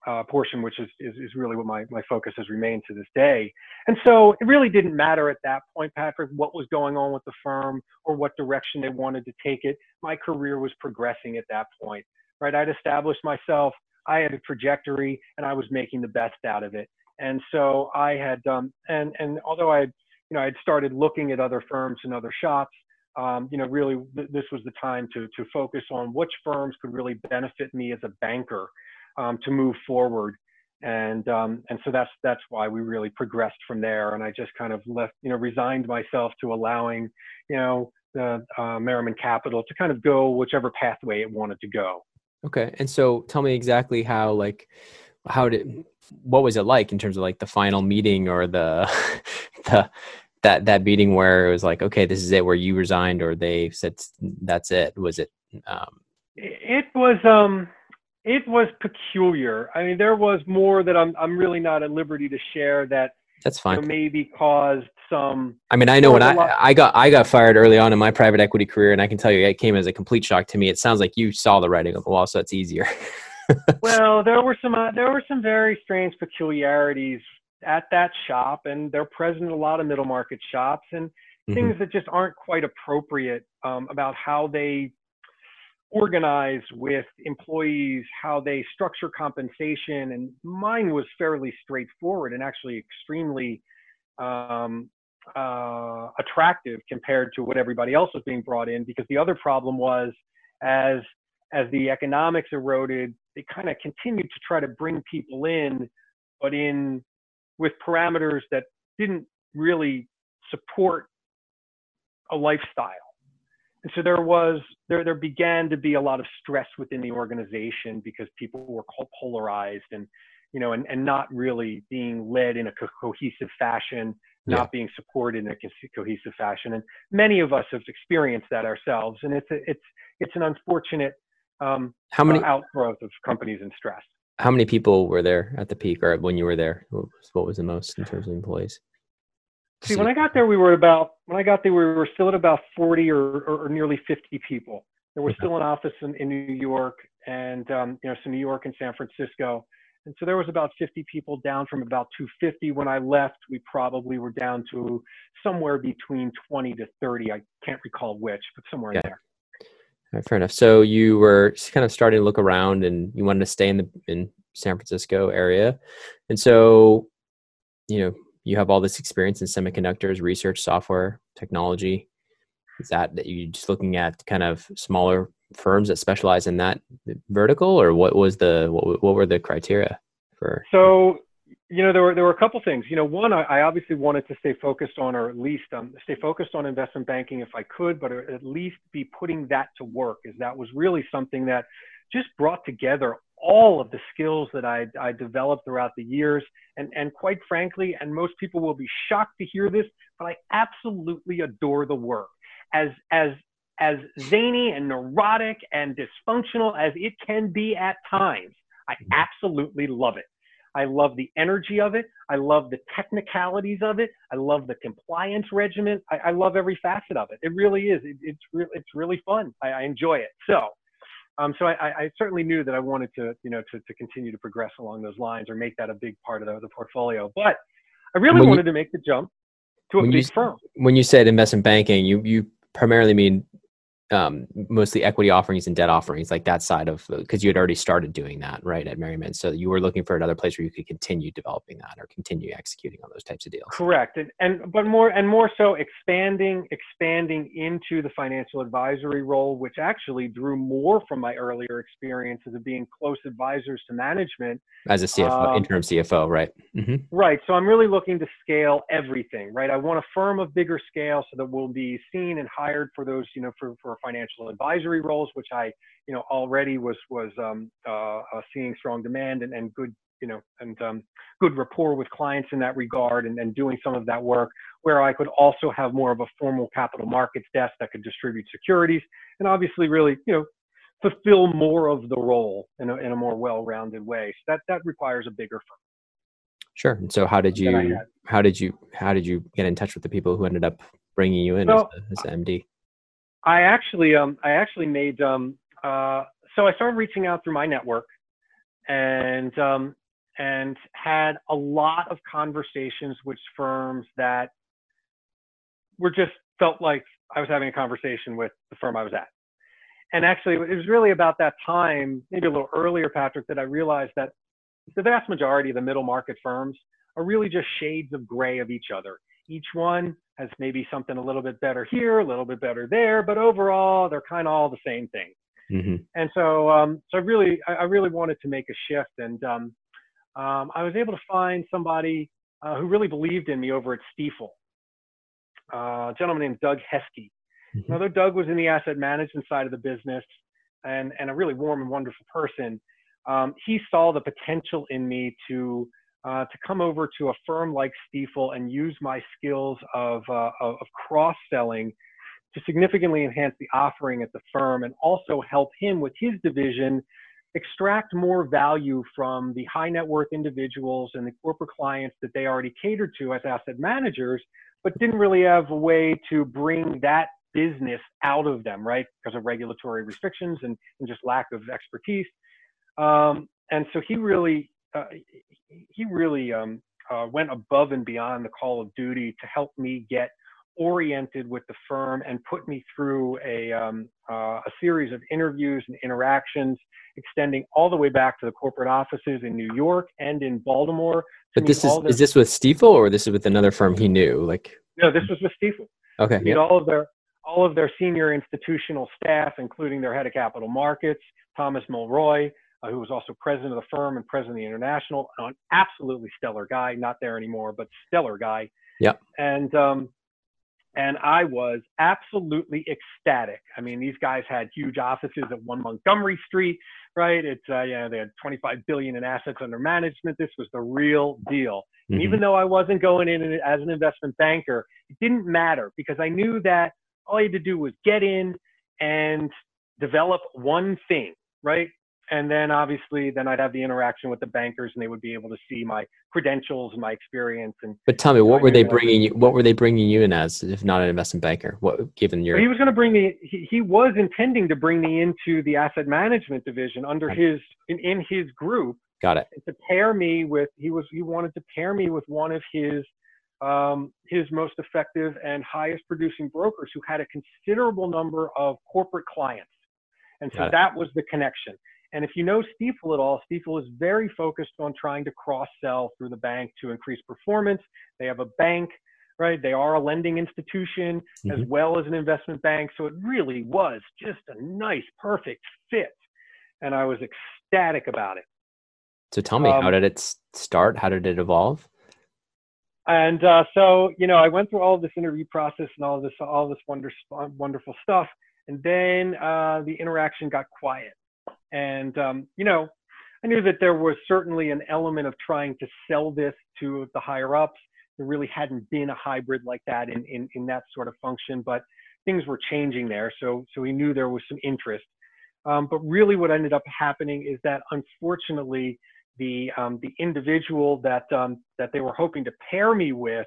uh, portion, which is, is is really what my my focus has remained to this day. And so it really didn't matter at that point, Patrick, what was going on with the firm or what direction they wanted to take it. My career was progressing at that point, right? I'd established myself. I had a trajectory, and I was making the best out of it. And so I had, um, and and although I, you know, I had started looking at other firms and other shops, um, you know, really th- this was the time to to focus on which firms could really benefit me as a banker um, to move forward. And um, and so that's that's why we really progressed from there. And I just kind of left, you know, resigned myself to allowing, you know, the uh, Merriman Capital to kind of go whichever pathway it wanted to go. Okay. And so tell me exactly how like how did what was it like in terms of like the final meeting or the the that that meeting where it was like okay this is it where you resigned or they said that's it was it um It was um it was peculiar. I mean, there was more that I'm I'm really not at liberty to share that that's fine. You know, maybe caused some. I mean, I know when I I got I got fired early on in my private equity career, and I can tell you it came as a complete shock to me. It sounds like you saw the writing on the wall, so it's easier. well, there were some uh, there were some very strange peculiarities at that shop, and they're present in a lot of middle market shops, and mm-hmm. things that just aren't quite appropriate um, about how they organize with employees, how they structure compensation, and mine was fairly straightforward and actually extremely um, uh, attractive compared to what everybody else was being brought in. Because the other problem was, as as the economics eroded, they kind of continued to try to bring people in, but in with parameters that didn't really support a lifestyle. And so there was there there began to be a lot of stress within the organization because people were polarized and you know and, and not really being led in a co- cohesive fashion, yeah. not being supported in a co- cohesive fashion. And many of us have experienced that ourselves. And it's a, it's it's an unfortunate um, how many uh, outgrowth of companies in stress. How many people were there at the peak, or when you were there? What was, what was the most in terms of employees? See, when I got there, we were about when I got there, we were still at about 40 or, or, or nearly 50 people. There was still an office in, in New York and um, you know, some New York and San Francisco. And so there was about 50 people down from about 250. When I left, we probably were down to somewhere between 20 to 30. I can't recall which, but somewhere yeah. in there. Fair enough. So you were kind of starting to look around, and you wanted to stay in the in San Francisco area, and so you know you have all this experience in semiconductors, research, software, technology. Is that that you just looking at kind of smaller firms that specialize in that vertical, or what was the what, what were the criteria for? So you know, there were there were a couple things. You know, one, I, I obviously wanted to stay focused on, or at least um, stay focused on investment banking if I could, but at least be putting that to work, as that was really something that just brought together all of the skills that I, I developed throughout the years. And, and quite frankly, and most people will be shocked to hear this, but I absolutely adore the work. As, as, as zany and neurotic and dysfunctional as it can be at times, I absolutely love it. I love the energy of it. I love the technicalities of it. I love the compliance regimen. I, I love every facet of it. It really is. It, it's re- it's really fun. I, I enjoy it. So, um, so I, I, certainly knew that I wanted to, you know, to, to continue to progress along those lines or make that a big part of the, the portfolio. But I really when wanted you, to make the jump to a big you, firm. When you said investment banking, you you primarily mean um, mostly equity offerings and debt offerings, like that side of because you had already started doing that, right, at Merriman. So you were looking for another place where you could continue developing that or continue executing on those types of deals. Correct, and and but more and more so expanding expanding into the financial advisory role, which actually drew more from my earlier experiences of being close advisors to management as a CFO, um, interim CFO, right? Mm-hmm. Right. So I'm really looking to scale everything, right? I want a firm of bigger scale so that we'll be seen and hired for those, you know, for for financial advisory roles, which I, you know, already was was um, uh, uh, seeing strong demand and, and good, you know, and um, good rapport with clients in that regard, and, and doing some of that work where I could also have more of a formal capital markets desk that could distribute securities, and obviously really, you know, fulfill more of the role in a, in a more well-rounded way. So that that requires a bigger firm. Sure. And so how did you how did you how did you get in touch with the people who ended up bringing you in well, as, as MD? I actually, um, I actually made, um, uh, so I started reaching out through my network and, um, and had a lot of conversations with firms that were just felt like I was having a conversation with the firm I was at. And actually, it was really about that time, maybe a little earlier, Patrick, that I realized that the vast majority of the middle market firms are really just shades of gray of each other. Each one has maybe something a little bit better here, a little bit better there, but overall they're kind of all the same thing. Mm-hmm. And so, um, so I really, I really wanted to make a shift, and um, um, I was able to find somebody uh, who really believed in me over at Stifel, uh, a gentleman named Doug Heskey. Mm-hmm. Now, though Doug was in the asset management side of the business, and and a really warm and wonderful person, um, he saw the potential in me to uh, to come over to a firm like Stifel and use my skills of, uh, of cross selling to significantly enhance the offering at the firm and also help him with his division extract more value from the high net worth individuals and the corporate clients that they already catered to as asset managers, but didn't really have a way to bring that business out of them, right? Because of regulatory restrictions and, and just lack of expertise. Um, and so he really, uh, he really um, uh, went above and beyond the call of duty to help me get oriented with the firm and put me through a, um, uh, a series of interviews and interactions extending all the way back to the corporate offices in New York and in Baltimore. But this is, is this with Stifel or this is with another firm he knew? Like, no, this was with Stifel. Okay. Meet yep. all of their, all of their senior institutional staff, including their head of capital markets, Thomas Mulroy, uh, who was also president of the firm and president of the international, an absolutely stellar guy, not there anymore, but stellar guy. Yeah. And um, and I was absolutely ecstatic. I mean, these guys had huge offices at One Montgomery Street, right? It's uh, you know they had 25 billion in assets under management. This was the real deal. Mm-hmm. And even though I wasn't going in as an investment banker, it didn't matter because I knew that all you had to do was get in and develop one thing, right? And then obviously then i'd have the interaction with the bankers and they would be able to see my credentials and my experience and but tell me what were they bringing you what were they bringing you in as if not an investment banker? What given your he was going to bring me he, he was intending to bring me into the asset management division under his in, in his group got it. to pair me with he was he wanted to pair me with one of his um, his most effective and highest producing brokers who had a considerable number of corporate clients. And so that was the connection and if you know Stifel at all, Stifel is very focused on trying to cross sell through the bank to increase performance. They have a bank, right? They are a lending institution mm-hmm. as well as an investment bank. So it really was just a nice, perfect fit. And I was ecstatic about it. So tell me, um, how did it start? How did it evolve? And uh, so, you know, I went through all this interview process and all this, all this wonder, wonderful stuff. And then uh, the interaction got quiet and, um, you know, I knew that there was certainly an element of trying to sell this to the higher ups. There really hadn't been a hybrid like that in, in, in that sort of function, but things were changing there. So, so we knew there was some interest. Um, but really what ended up happening is that unfortunately, the, um, the individual that, um, that they were hoping to pair me with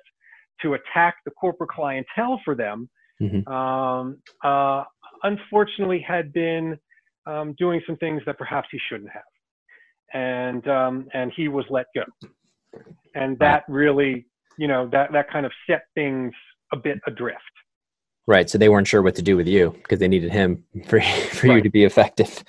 to attack the corporate clientele for them, mm-hmm. Um, uh, unfortunately had been um, doing some things that perhaps he shouldn't have, and um, and he was let go, and that really, you know, that that kind of set things a bit adrift. Right. So they weren't sure what to do with you because they needed him for for right. you to be effective.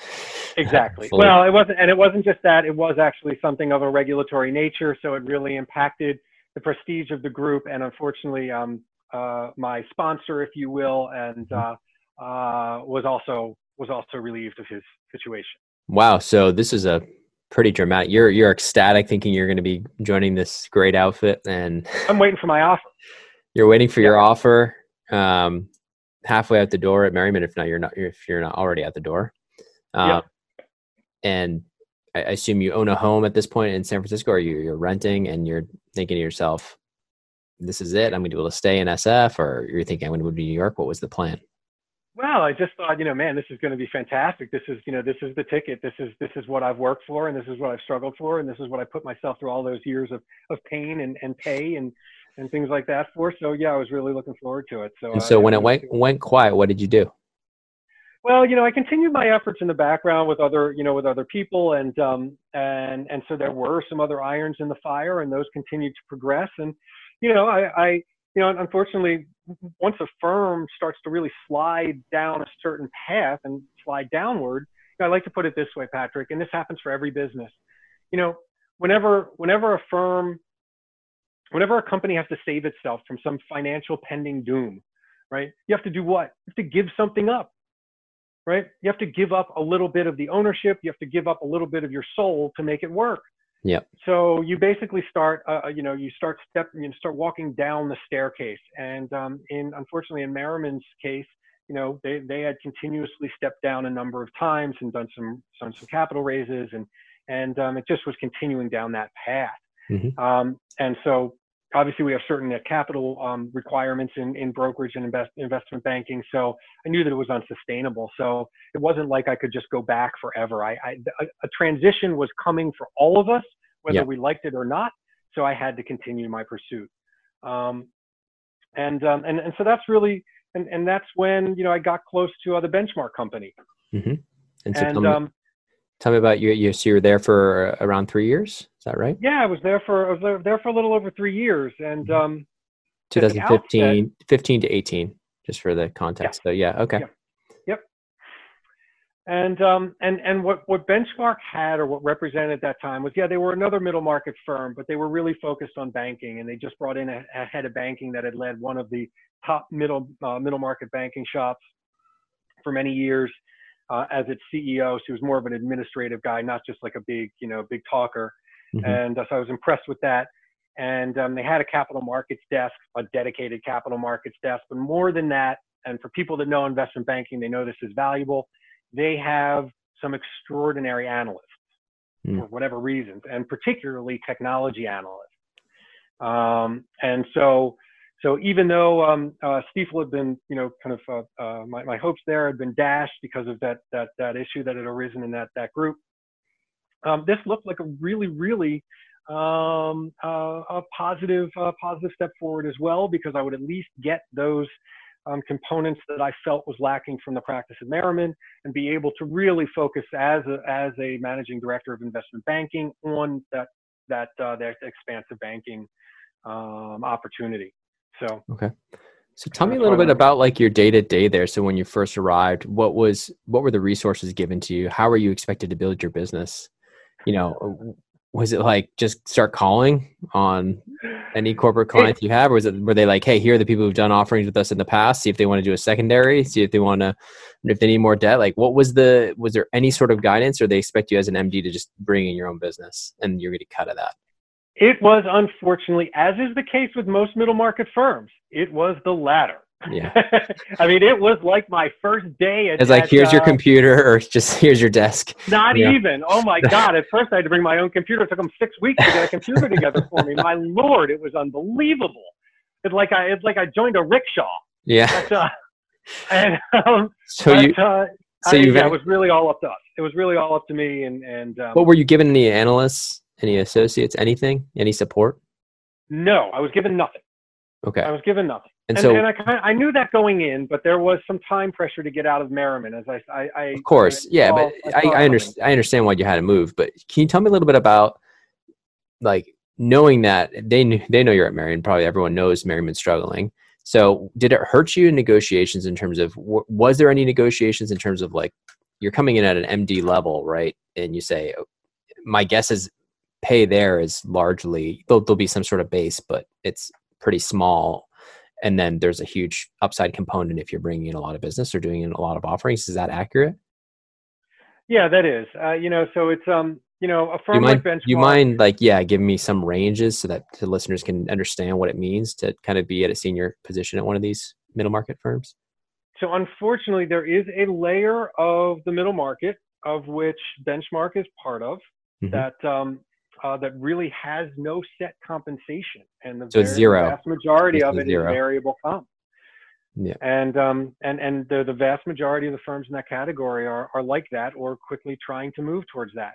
Exactly. well, it wasn't, and it wasn't just that. It was actually something of a regulatory nature, so it really impacted the prestige of the group, and unfortunately, um, uh, my sponsor, if you will, and uh, uh, was also was also relieved of his situation. Wow. So this is a pretty dramatic. You're you're ecstatic, thinking you're going to be joining this great outfit, and I'm waiting for my offer. You're waiting for yeah. your offer. Um, halfway out the door at Merriman, if not you're not if you're not already at the door. Um, yeah. And I assume you own a home at this point in San Francisco, or you're renting, and you're thinking to yourself, "This is it. I'm going to be able to stay in SF," or you're thinking, "I'm going to move to New York." What was the plan? Well, I just thought, you know, man, this is going to be fantastic. This is, you know, this is the ticket. This is this is what I've worked for, and this is what I've struggled for, and this is what I put myself through all those years of of pain and and pay and and things like that for. So yeah, I was really looking forward to it. So and so when it went went quiet, what did you do? Well, you know, I continued my efforts in the background with other, you know, with other people, and um, and and so there were some other irons in the fire, and those continued to progress. And you know, I, I you know, unfortunately, once a firm starts to really slide down a certain path and slide downward, you know, I like to put it this way, Patrick, and this happens for every business. You know, whenever whenever a firm, whenever a company has to save itself from some financial pending doom, right? You have to do what? You have to give something up, right? You have to give up a little bit of the ownership. You have to give up a little bit of your soul to make it work. Yep. So you basically start, uh, uh, you know, you start step, you start walking down the staircase. And um, in unfortunately in Merriman's case, you know, they they had continuously stepped down a number of times and done some done some capital raises, and and um, it just was continuing down that path. Mm-hmm. Um, and so obviously we have certain uh, capital um, requirements in, in brokerage and invest, investment banking. So I knew that it was unsustainable. So it wasn't like I could just go back forever. I, I a, a, transition was coming for all of us, whether we liked it or not. So I had to continue my pursuit. Um, and, um, and, and so that's really, and, and that's when, you know, I got close to uh, the benchmark company. Mm-hmm. And, so and tell, me, um, tell me about you. You, so you were there for around three years. Is that right? Yeah, I was there for, I was there for a little over three years. And, mm-hmm. um, 2015, outset, 15 to 18, just for the context. Yeah. So yeah. Okay. Yeah. And um, and and what what Benchmark had or what represented at that time was yeah they were another middle market firm, but they were really focused on banking, and they just brought in a, a head of banking that had led one of the top middle uh, middle market banking shops for many years uh, as its CEO. She was more of an administrative guy, not just like a big you know big talker. Mm-hmm. And uh, so I was impressed with that. And um, they had a capital markets desk, a dedicated capital markets desk, but more than that, and for people that know investment banking, they know this is valuable they have some extraordinary analysts mm. for whatever reasons, and particularly technology analysts. Um, and so, so even though um, uh, Stifel had been, you know, kind of uh, uh, my, my hopes there had been dashed because of that that that issue that had arisen in that that group, um, this looked like a really really um, uh, a positive uh, positive step forward as well because I would at least get those um, components that I felt was lacking from the practice of Merriman and be able to really focus as a, as a managing director of investment banking on that that uh, that expansive banking um, opportunity. So okay. So tell me a little bit about like your day to day there. So when you first arrived, what was what were the resources given to you? How were you expected to build your business? You know, uh, was it like just start calling on any corporate clients you have or was it were they like hey here are the people who've done offerings with us in the past see if they want to do a secondary see if they want to if they need more debt like what was the was there any sort of guidance or they expect you as an md to just bring in your own business and you're going to cut of that it was unfortunately as is the case with most middle market firms it was the latter yeah. I mean, it was like my first day. At, it's like, here's uh, your computer, or just here's your desk. Not even. Oh my God. At first, I had to bring my own computer. It took them six weeks to get a computer together for me. My Lord, it was unbelievable. It's like I, it's like I joined a rickshaw. Yeah. But, uh, and um, so but, you, uh, so you, yeah, it was really all up to us. It was really all up to me. And and um, what were you given? the analysts, any associates, anything, any support? No, I was given nothing. Okay. I was given nothing. And, and so and I, kind of, I knew that going in, but there was some time pressure to get out of Merriman, as I, I, I of course, I, yeah, but I, I understand. I understand why you had to move. But can you tell me a little bit about, like, knowing that they knew, they know you're at Merriman? Probably everyone knows Merriman's struggling. So, did it hurt you in negotiations in terms of was there any negotiations in terms of like you're coming in at an MD level, right? And you say, oh, my guess is pay there is largely there'll, there'll be some sort of base, but it's pretty small. And then there's a huge upside component if you're bringing in a lot of business or doing a lot of offerings. Is that accurate? Yeah that is. Uh, you know so it's um you know a firm you mind, like benchmark you mind like yeah give me some ranges so that the listeners can understand what it means to kind of be at a senior position at one of these middle market firms? So unfortunately there is a layer of the middle market of which benchmark is part of mm-hmm. that um, uh, that really has no set compensation, and the so very, zero. vast majority of it zero. is variable comp. Yeah. And um, and and the, the vast majority of the firms in that category are are like that, or quickly trying to move towards that.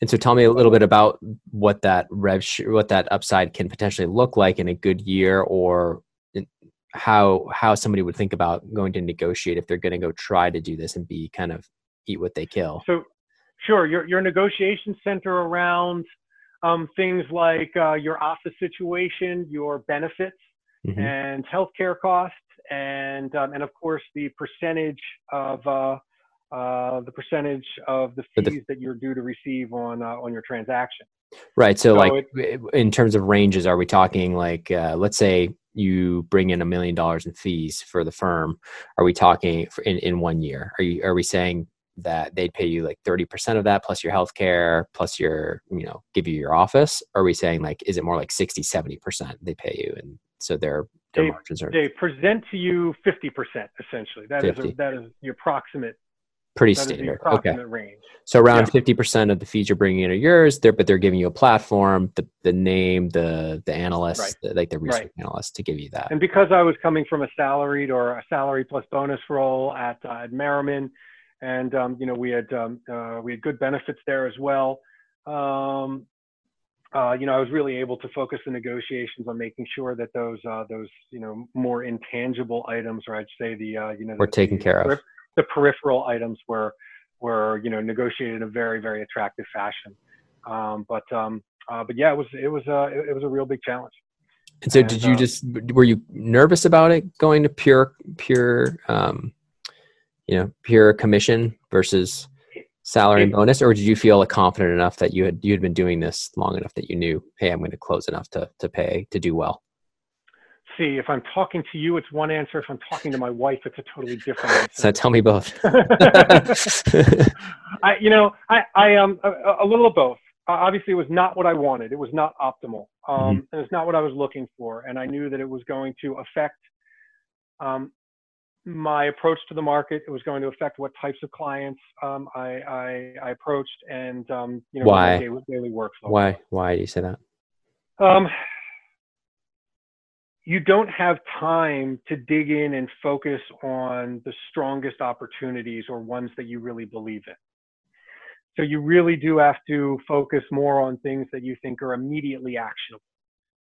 And so, tell me a little bit about what that rev, sh- what that upside can potentially look like in a good year, or how how somebody would think about going to negotiate if they're going to go try to do this and be kind of eat what they kill. So, Sure, your your negotiation center around um, things like uh, your office situation, your benefits, mm-hmm. and healthcare costs, and um, and of course the percentage of uh, uh, the percentage of the fees the, that you're due to receive on uh, on your transaction. Right. So, so like it, in terms of ranges, are we talking like uh, let's say you bring in a million dollars in fees for the firm? Are we talking in in one year? Are you are we saying that they'd pay you like 30% of that plus your health care plus your you know give you your office or are we saying like is it more like 60 70% they pay you and so their their they, margins are they present to you 50% essentially That 50. is a, that is your approximate Pretty That is the standard. Okay. range. So around Yeah. fifty percent of the fees you're bringing in are yours. They're, but they're giving you a platform, the the name, the the analyst, Right. the, like the Right. research analyst, to give you that. And because I was coming from a salaried or a salary plus bonus role at uh, at Merriman, and um, you know we had um, uh, we had good benefits there as well. Um, uh, you know, I was really able to focus the negotiations on making sure that those uh, those you know more intangible items, or I'd say the uh, you know Were the, taken the care of. The peripheral items were were you know negotiated in a very very attractive fashion. Um, but um, uh, but yeah, it was it was uh, it, was a real big challenge. And so, And, did you just were you nervous about it going to pure pure, um, you know, pure commission versus salary and bonus, or did you feel confident enough that you had you had been doing this long enough that you knew, hey, I'm going to close enough to to pay to do well? see if i'm talking to you it's one answer. If i'm talking to my wife it's a totally different So tell me both. i you know i i um a, a little of both. Uh, obviously it was not what i wanted. It was not optimal. Um and it's not what i was looking for. And i knew that it was going to affect um my approach to the market it was going to affect what types of clients um, I, I i approached and um you know Why? daily, daily workflow why why do you say that? Um, you don't have time to dig in and focus on the strongest opportunities or ones that you really believe in. So you really do have to focus more on things that you think are immediately actionable.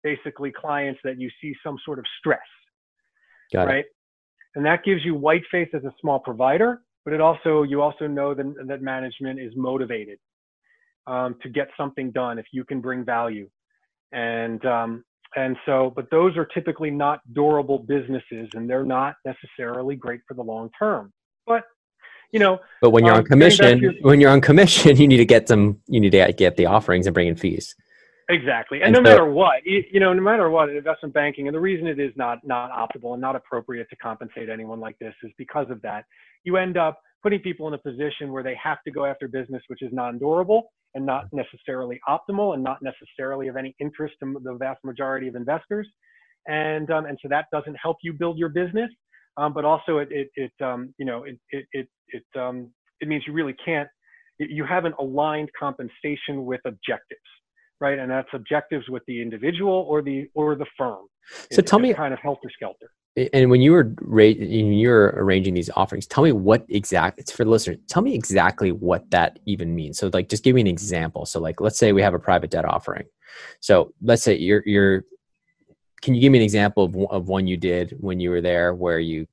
Basically, clients that you see some sort of stress, Got it. And that gives you white face as a small provider, but it also you also know that, that management is motivated um, to get something done if you can bring value and um, and so but those are typically not durable businesses and they're not necessarily great for the long term but you know But when you're Um, on commission, to- when you're on commission, you need to get some. You need to get the offerings and bring in fees. Exactly. And, And no so- matter what you, know no matter what in investment banking and the reason it is not not optimal and not appropriate to compensate anyone like this is because of that. You end up putting people in a position where they have to go after business which is non-durable and not necessarily optimal and not necessarily of any interest to the vast majority of investors. And um, and so that doesn't help you build your business um, but also it it, it um, you know it it it it, um, it means you really can't you haven't aligned compensation with objectives right and that's objectives with the individual or the or the firm So It's tell me- kind of helter skelter And when you were ra- when you were arranging these offerings, tell me what exact. It's for the listener. Tell me exactly what that even means. So, like, just give me an example. So, like, let's say we have a private debt offering. So, let's say you're you're. Can you give me an example of one- of one you did when you were there, where you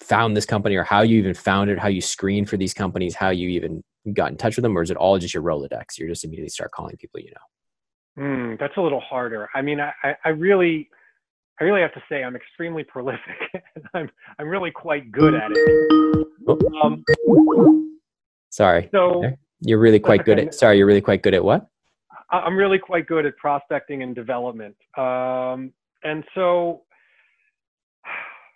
found this company, or how you even found it, how you screened for these companies, how you even got in touch with them, or is it all just your Rolodex? You're just immediately start calling people you know. Hmm, that's a little harder i mean I, I I really i really have to say i'm extremely prolific and i'm i'm really quite good at it um, Sorry, so you're really quite good at. Sorry, you're really quite good at what? I'm really quite good at prospecting and development. Um, and so,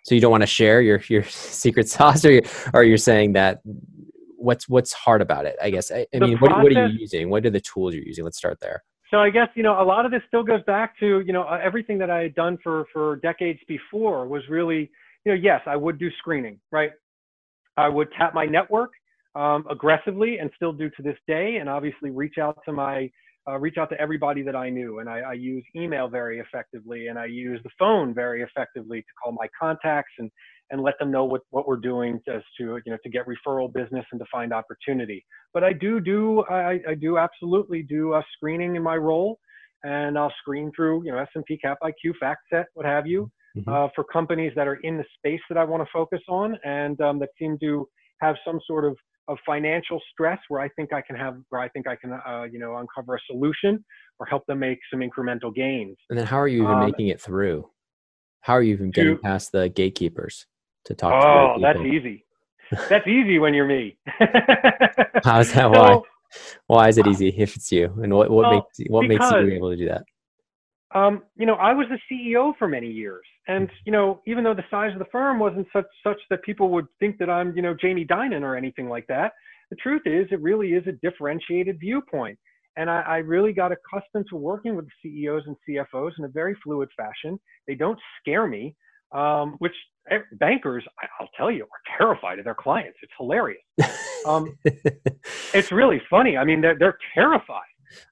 So you don't want to share your your secret sauce, or you're, or you're saying that what's what's hard about it? I guess. I, I mean, what, what are you using? What are the tools you're using? Let's start there. So I guess you know a lot of this still goes back to you know uh, everything that I had done for for decades before was really you know yes I would do screening right. I would tap my network um, aggressively and still do to this day, and obviously reach out to my uh, reach out to everybody that I knew. And I, I use email very effectively, and I use the phone very effectively to call my contacts and and let them know what, what we're doing as to you know to get referral business and to find opportunity. But I do do I, I do absolutely do a screening in my role, and I'll screen through you know S&P Cap IQ, FactSet, what have you, Mhm. uh, for companies that are in the space that I want to focus on and um, that seem to have some sort of of financial stress where I think I can have where I think I can uh, you know uncover a solution or help them make some incremental gains. And then how are you even Um, making it through? How are you even getting to- past the gatekeepers to talk to Oh, the that's easy. That's easy when you're me. How's that? Why? So, Why is it easy if it's you? And what what Well, makes what makes you able to do that? Um, you know, I was the CEO for many years, and you know, even though the size of the firm wasn't such such that people would think that I'm, you know, Jamie Dimon or anything like that, the truth is, it really is a differentiated viewpoint. And I, I really got accustomed to working with CEOs and CFOs in a very fluid fashion. They don't scare me. um, which eh, bankers, I'll tell you, are terrified of their clients. It's hilarious. Um, it's really funny. I mean, they're, they're terrified.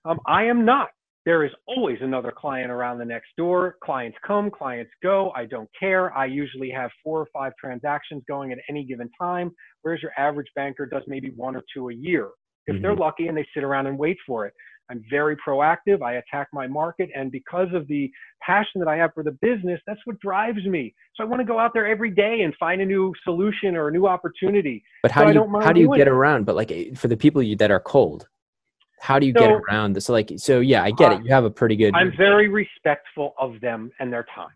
Um, I am not. There is always another client around the next door. Clients come, clients go. I don't care. I usually have four or five transactions going at any given time, whereas your average banker does maybe one or two a year. If mm-hmm. they're lucky and they sit around and wait for it. I'm very proactive. I attack my market. And because of the passion that I have for the business, that's what drives me. So I want to go out there every day and find a new solution or a new opportunity. But how so do you, how do you get it. around? But like eh, for the people you, that are cold, how do you so, get around this? So like, so yeah, I get uh, it. You have a pretty good. I'm very respectful of them and their time.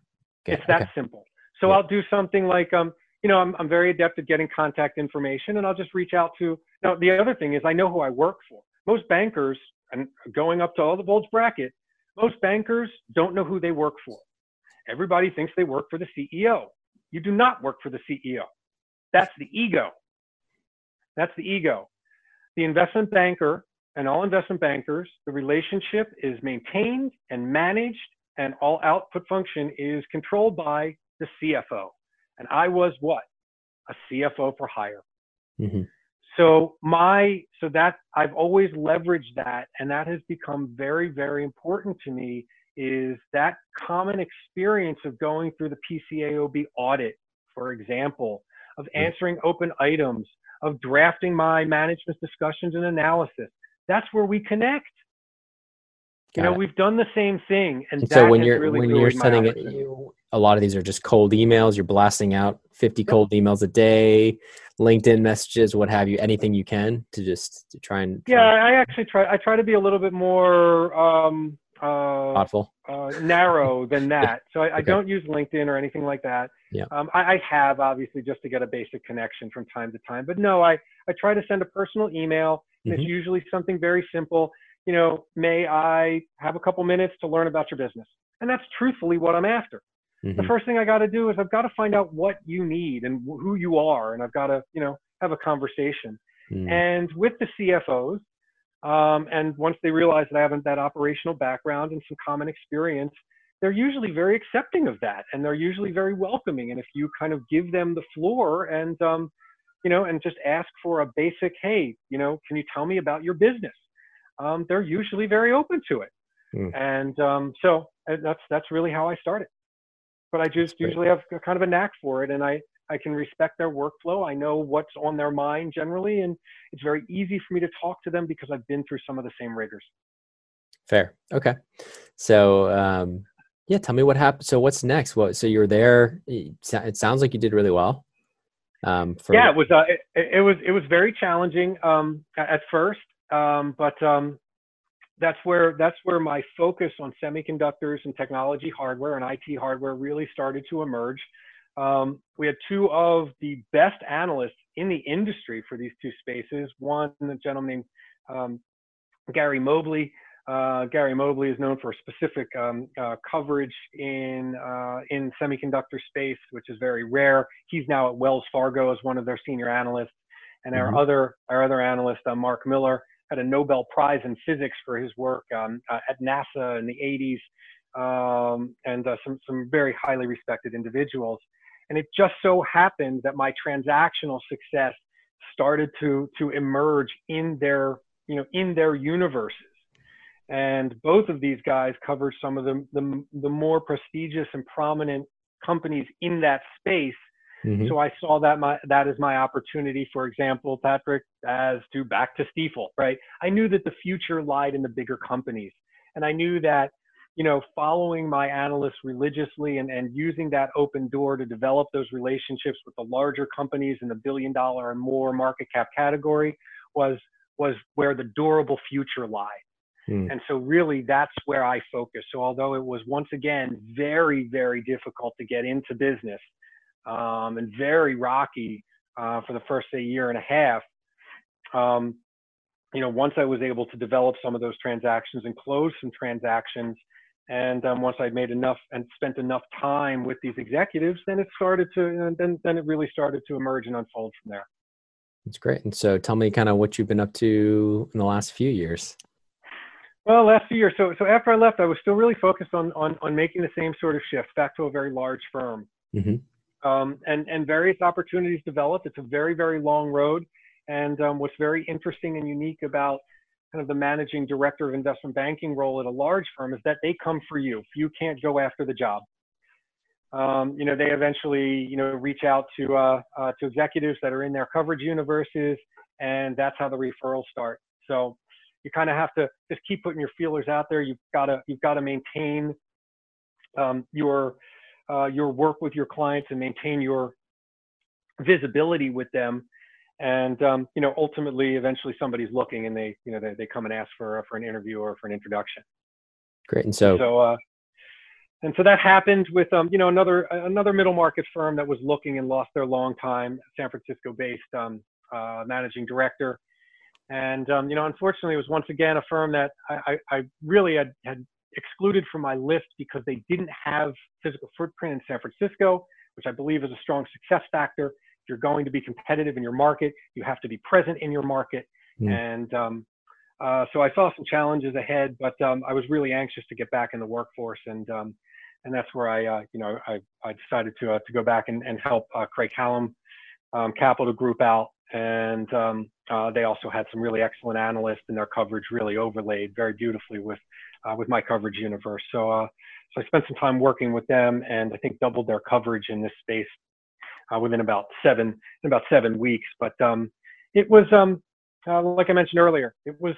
Okay, it's that okay. simple. So yeah. I'll do something like, um, you know, I'm, I'm very adept at getting contact information and I'll just reach out to, now the other thing is I know who I work for. Most bankers and going up to all the bulge bracket, most bankers don't know who they work for. Everybody thinks they work for the CEO. You do not work for the CEO. That's the ego. That's the ego. The investment banker and all investment bankers, the relationship is maintained and managed, and all output function is controlled by the CFO. And I was what? A CFO for hire. Mm-hmm so my so that i've always leveraged that and that has become very very important to me is that common experience of going through the pcaob audit for example of hmm. answering open items of drafting my management discussions and analysis that's where we connect you know, it. we've done the same thing, and, and so when you're really when you're sending it, a lot of these are just cold emails. You're blasting out 50 cold emails a day, LinkedIn messages, what have you, anything you can to just to try and. Try yeah, I actually try. I try to be a little bit more um, uh, thoughtful, uh, narrow than that. So I, okay. I, don't use LinkedIn or anything like that. Yeah. Um, I, I, have obviously just to get a basic connection from time to time, but no, I I try to send a personal email. Mm-hmm. It's usually something very simple you know, may I have a couple minutes to learn about your business? And that's truthfully what I'm after. Mm-hmm. The first thing I got to do is I've got to find out what you need and who you are, and I've got to, you know, have a conversation. Mm-hmm. And with the CFOs, um, and once they realize that I haven't that operational background and some common experience, they're usually very accepting of that, and they're usually very welcoming. And if you kind of give them the floor and um, you know, and just ask for a basic, hey, you know, can you tell me about your business? um, they're usually very open to it. Mm. And um, so that's that's really how I started. But I just usually have kind of a knack for it, and I I can respect their workflow. I know what's on their mind generally, and it's very easy for me to talk to them because I've been through some of the same rigors. Fair. Okay. So um, yeah, tell me what happened. So what's next? What? So you're there. It sounds like you did really well. Um, for... Yeah, it was. Uh, it, it was. It was very challenging um, at first. Um, but um, that's where that's where my focus on semiconductors and technology hardware and IT hardware really started to emerge. Um, we had two of the best analysts in the industry for these two spaces. One, a gentleman named um, Gary Mobley. Uh, Gary Mobley is known for specific um, uh, coverage in uh, in semiconductor space, which is very rare. He's now at Wells Fargo as one of their senior analysts, and mm-hmm. our other our other analyst, uh, Mark Miller, had a Nobel Prize in physics for his work um, uh, at NASA in the 80s, um, and uh, some some very highly respected individuals. And it just so happened that my transactional success started to to emerge in their you know in their universes. And both of these guys covered some of the, the, the more prestigious and prominent companies in that space Mm-hmm. So I saw that my that is my opportunity, for example, Patrick, as to back to Stifel, right? I knew that the future lied in the bigger companies. And I knew that, you know, following my analysts religiously and, and using that open door to develop those relationships with the larger companies in the billion dollar and more market cap category was was where the durable future lied. Mm. And so really that's where I focus. So although it was once again very, very difficult to get into business, um, and very rocky uh, for the first say year and a half. Um, you know, once I was able to develop some of those transactions and close some transactions, and um, once I'd made enough and spent enough time with these executives, then it started to then then it really started to emerge and unfold from there. That's great. And so, tell me kind of what you've been up to in the last few years. Well, last few years. So, so after I left, I was still really focused on on on making the same sort of shift back to a very large firm. Mm-hmm. Um, and, and various opportunities developed. It's a very, very long road. And um, what's very interesting and unique about kind of the managing director of investment banking role at a large firm is that they come for you. You can't go after the job. Um, you know, they eventually, you know, reach out to uh, uh, to executives that are in their coverage universes, and that's how the referrals start. So you kind of have to just keep putting your feelers out there. You've got to you've got to maintain um, your uh, your work with your clients and maintain your visibility with them. And um, you know, ultimately, eventually, somebody's looking, and they you know they, they come and ask for for an interview or for an introduction. Great. And so so uh, and so that happened with um, you know another another middle market firm that was looking and lost their long time San Francisco based um, uh, managing director and um, you know, unfortunately, it was once again a firm that I, I, I really had, had excluded from my list because they didn't have physical footprint in San Francisco, which I believe is a strong success factor. If you're going to be competitive in your market, you have to be present in your market. Mm. And um, uh, so I saw some challenges ahead, but um, I was really anxious to get back in the workforce, and um, and that's where I, uh, you know, I, I decided to uh, to go back and, and help uh, Craig-Hallum um, Capital Group out and um, uh, they also had some really excellent analysts, and their coverage really overlaid very beautifully with uh, with my coverage universe. So, uh, so I spent some time working with them, and I think doubled their coverage in this space uh, within about seven in about seven weeks. But um, it was um, uh, like I mentioned earlier, it was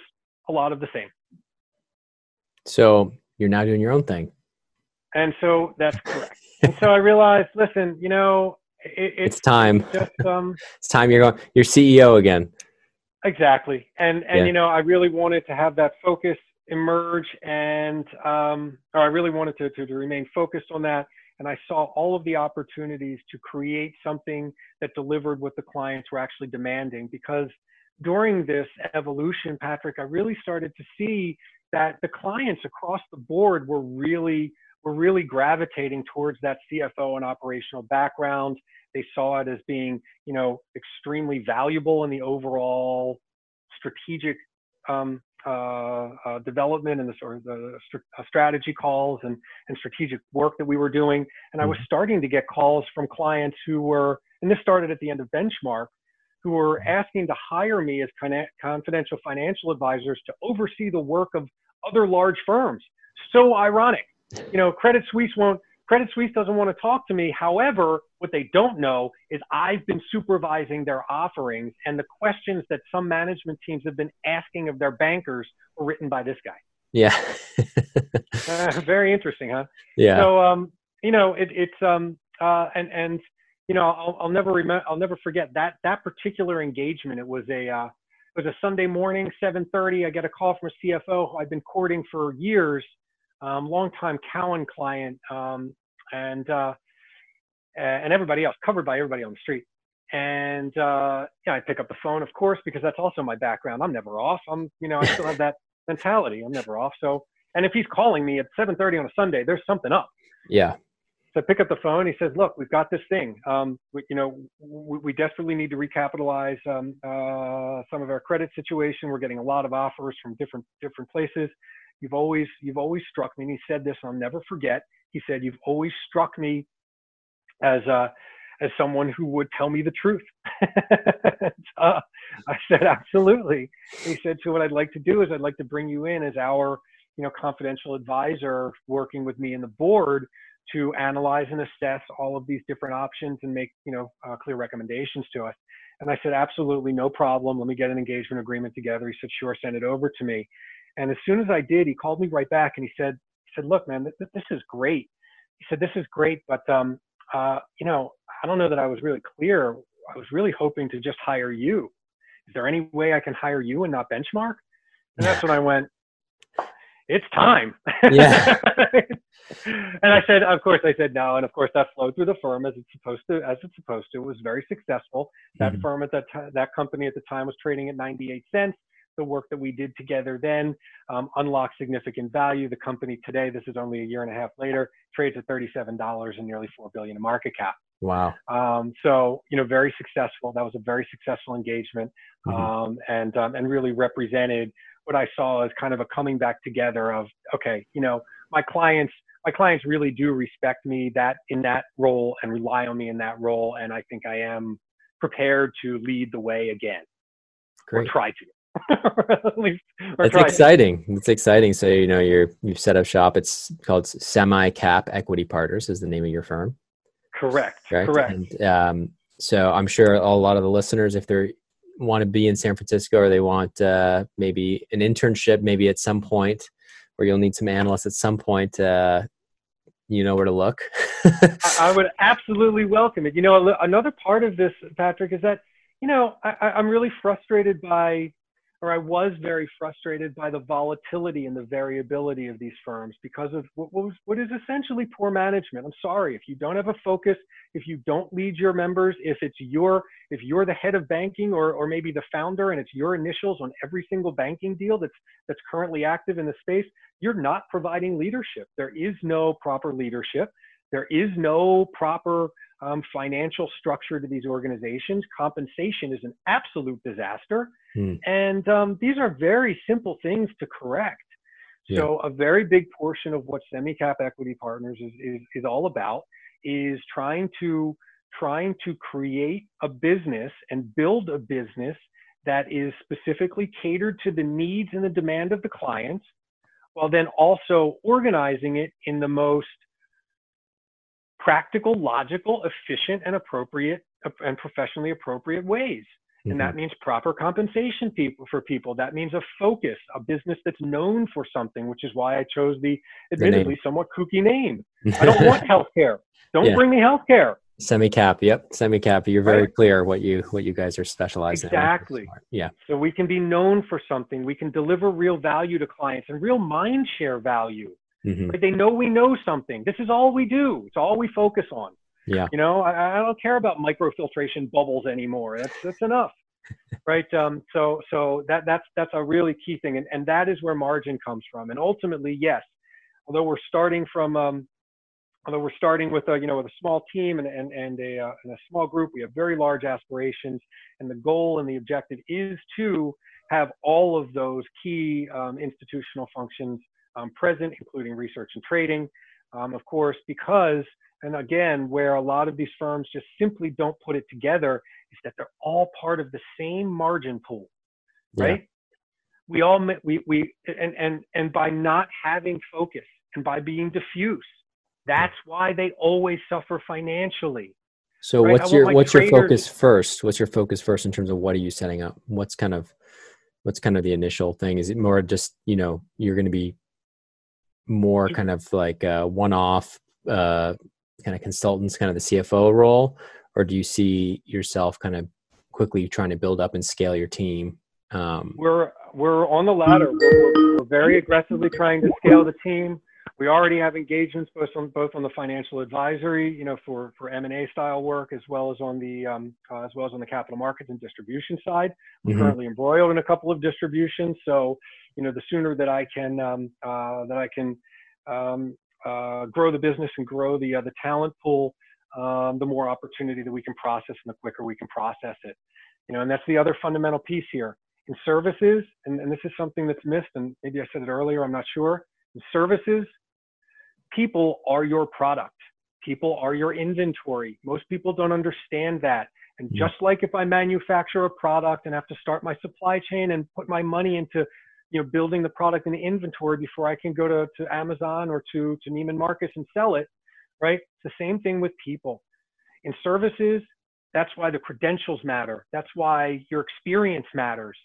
a lot of the same. So you're now doing your own thing. And so that's correct. and so I realized, listen, you know, it, it's, it's, time. Just, um, it's time you're going. You're CEO again. Exactly, and and yeah. you know, I really wanted to have that focus emerge, and um, or I really wanted to, to to remain focused on that. And I saw all of the opportunities to create something that delivered what the clients were actually demanding. Because during this evolution, Patrick, I really started to see that the clients across the board were really were really gravitating towards that CFO and operational background. They saw it as being, you know, extremely valuable in the overall strategic um, uh, uh, development and the sort of the uh, strategy calls and, and strategic work that we were doing. And I was mm-hmm. starting to get calls from clients who were, and this started at the end of Benchmark, who were mm-hmm. asking to hire me as confidential financial advisors to oversee the work of other large firms. So ironic you know, Credit Suisse won't. Credit Suisse doesn't want to talk to me. However, what they don't know is I've been supervising their offerings, and the questions that some management teams have been asking of their bankers were written by this guy. Yeah. uh, very interesting, huh? Yeah. So, um, you know, it, it's um, uh, and and you know, I'll, I'll never remember. I'll never forget that that particular engagement. It was a uh, it was a Sunday morning, 7:30. I get a call from a CFO who I've been courting for years um, longtime Cowen client, um, and uh, and everybody else covered by everybody on the street. And uh, yeah, I pick up the phone, of course, because that's also my background. I'm never off. I'm, you know, I still have that mentality. I'm never off. So, and if he's calling me at 7:30 on a Sunday, there's something up. Yeah. So I pick up the phone. He says, "Look, we've got this thing. Um, we, you know, we, we, desperately need to recapitalize um, uh, some of our credit situation. We're getting a lot of offers from different different places. You've always you've always struck me. And he said this, and I'll never forget. He said, "You've always struck me as uh, as someone who would tell me the truth." I said, "Absolutely." He said, "So what I'd like to do is I'd like to bring you in as our you know confidential advisor, working with me and the board." to analyze and assess all of these different options and make you know uh, clear recommendations to us and i said absolutely no problem let me get an engagement agreement together he said sure send it over to me and as soon as I did, he called me right back and he said, he said, look, man, this, this is great. He said, this is great, but um, uh, you know, I don't know that I was really clear. I was really hoping to just hire you. Is there any way I can hire you and not benchmark? And that's when I went, it's time. Yeah. and I said, of course, I said no. And of course, that flowed through the firm as it's supposed to, as it's supposed to. It was very successful. That mm-hmm. firm at that time, that company at the time was trading at 98 cents the work that we did together then um, unlocked significant value. The company today, this is only a year and a half later, trades at $37 and nearly 4 billion in market cap. Wow. Um, so, you know, very successful. That was a very successful engagement mm-hmm. um, and, um, and really represented what I saw as kind of a coming back together of, okay, you know, my clients my clients really do respect me that in that role and rely on me in that role. And I think I am prepared to lead the way again. Great. Or try to. least, That's exciting. It's exciting. So you know you're you've set up shop. It's called Semi Cap Equity Partners is the name of your firm. Correct. Correct. And, um, so I'm sure a lot of the listeners, if they want to be in San Francisco or they want uh, maybe an internship, maybe at some point, or you'll need some analysts at some point. Uh, you know where to look. I would absolutely welcome it. You know, another part of this, Patrick, is that you know I, I'm really frustrated by or I was very frustrated by the volatility and the variability of these firms because of what, was, what is essentially poor management. I'm sorry if you don't have a focus, if you don't lead your members, if it's your if you're the head of banking or or maybe the founder and it's your initials on every single banking deal that's that's currently active in the space, you're not providing leadership. There is no proper leadership. There is no proper um, financial structure to these organizations. Compensation is an absolute disaster. Mm. And um, these are very simple things to correct. Yeah. So, a very big portion of what SemiCap Equity Partners is, is, is all about is trying to trying to create a business and build a business that is specifically catered to the needs and the demand of the clients, while then also organizing it in the most practical, logical, efficient, and appropriate and professionally appropriate ways. Mm-hmm. And that mm-hmm. means proper compensation people for people. That means a focus, a business that's known for something, which is why I chose the admittedly the somewhat kooky name. I don't want healthcare. Don't yeah. bring me healthcare. Semi cap, yep, semi cap. You're very right. clear what you what you guys are specializing. In. Exactly. Yeah. So we can be known for something. We can deliver real value to clients and real mind share value. Mm-hmm. They know we know something. This is all we do. It's all we focus on. Yeah. You know, I, I don't care about microfiltration bubbles anymore. That's that's enough. right. Um, so so that that's that's a really key thing, and and that is where margin comes from. And ultimately, yes, although we're starting from um, although we're starting with a you know with a small team and and and a, uh, and a small group, we have very large aspirations, and the goal and the objective is to have all of those key um, institutional functions um, present, including research and trading. Um, of course, because, and again, where a lot of these firms just simply don't put it together, is that they're all part of the same margin pool, right? Yeah. We all, we, we, and, and, and by not having focus and by being diffuse, that's why they always suffer financially. So right? what's your what's traders, your focus first? What's your focus first in terms of what are you setting up? What's kind of what's kind of the initial thing? Is it more just you know you're going to be more kind of like a one-off uh, kind of consultants, kind of the CFO role, or do you see yourself kind of quickly trying to build up and scale your team? Um, we're we're on the ladder. We're, we're, very aggressively trying to scale the team. We already have engagements both on both on the financial advisory, you know, for for M and A style work, as well as on the um, uh, as well as on the capital markets and distribution side. We're mm-hmm. currently embroiled in a couple of distributions, so you know, the sooner that I can um, uh, that I can um, uh, grow the business and grow the uh, the talent pool, um, the more opportunity that we can process and the quicker we can process it. You know, and that's the other fundamental piece here in services. And, and this is something that's missed, and maybe I said it earlier. I'm not sure. In services, people are your product. People are your inventory. Most people don't understand that. And hmm. just like if I manufacture a product and have to start my supply chain and put my money into you know, building the product in the inventory before I can go to, to Amazon or to, to Neiman Marcus and sell it, right? It's the same thing with people. In services, that's why the credentials matter. That's why your experience matters.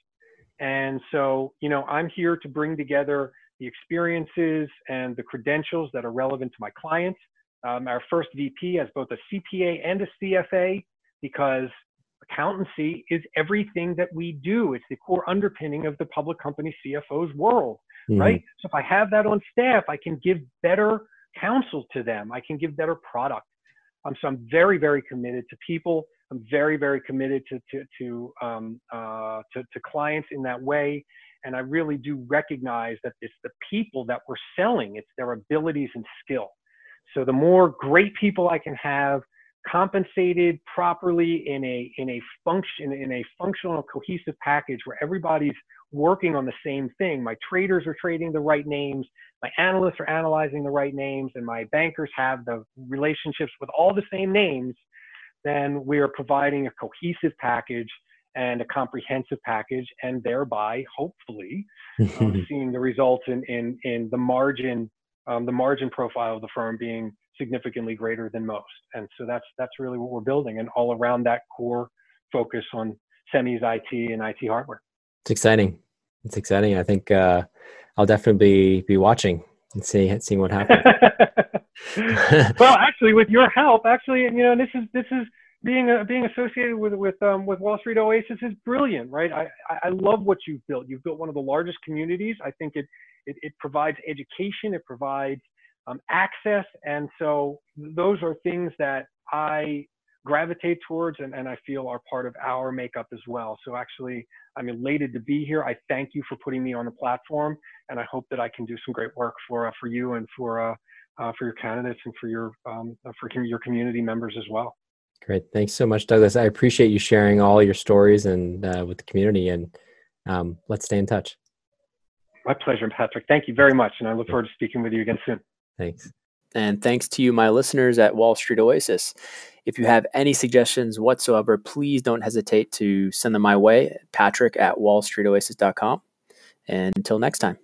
And so, you know, I'm here to bring together the experiences and the credentials that are relevant to my clients. Um, our first VP has both a CPA and a CFA because accountancy is everything that we do. It's the core underpinning of the public company CFO's world, mm-hmm. right? So if I have that on staff, I can give better counsel to them. I can give better product. Um, so I'm very, very committed to people. I'm very, very committed to to to, um, uh, to to clients in that way. And I really do recognize that it's the people that we're selling. It's their abilities and skill. So the more great people I can have compensated properly in a in a function in a functional cohesive package where everybody's working on the same thing my traders are trading the right names my analysts are analyzing the right names and my bankers have the relationships with all the same names then we are providing a cohesive package and a comprehensive package and thereby hopefully um, seeing the results in in in the margin um, the margin profile of the firm being significantly greater than most. And so that's that's really what we're building, and all around that core focus on semis, IT, and IT hardware. It's exciting. It's exciting. I think uh, I'll definitely be, be watching and see seeing what happens. well, actually, with your help, actually, you know, this is this is being uh, being associated with with um, with Wall Street Oasis is brilliant, right? I I love what you've built. You've built one of the largest communities. I think it it, it provides education. It provides um, access. And so those are things that I gravitate towards and, and I feel are part of our makeup as well. So actually, I'm elated to be here. I thank you for putting me on the platform, and I hope that I can do some great work for uh, for you and for uh, uh, for your candidates and for your um, for your community members as well. Great, thanks so much, Douglas. I appreciate you sharing all your stories and uh, with the community, and um, let's stay in touch. My pleasure, Patrick. Thank you very much, and I look forward to speaking with you again soon. Thanks. And thanks to you, my listeners at Wall Street Oasis. If you have any suggestions whatsoever, please don't hesitate to send them my way, patrick at wallstreetoasis.com. And until next time.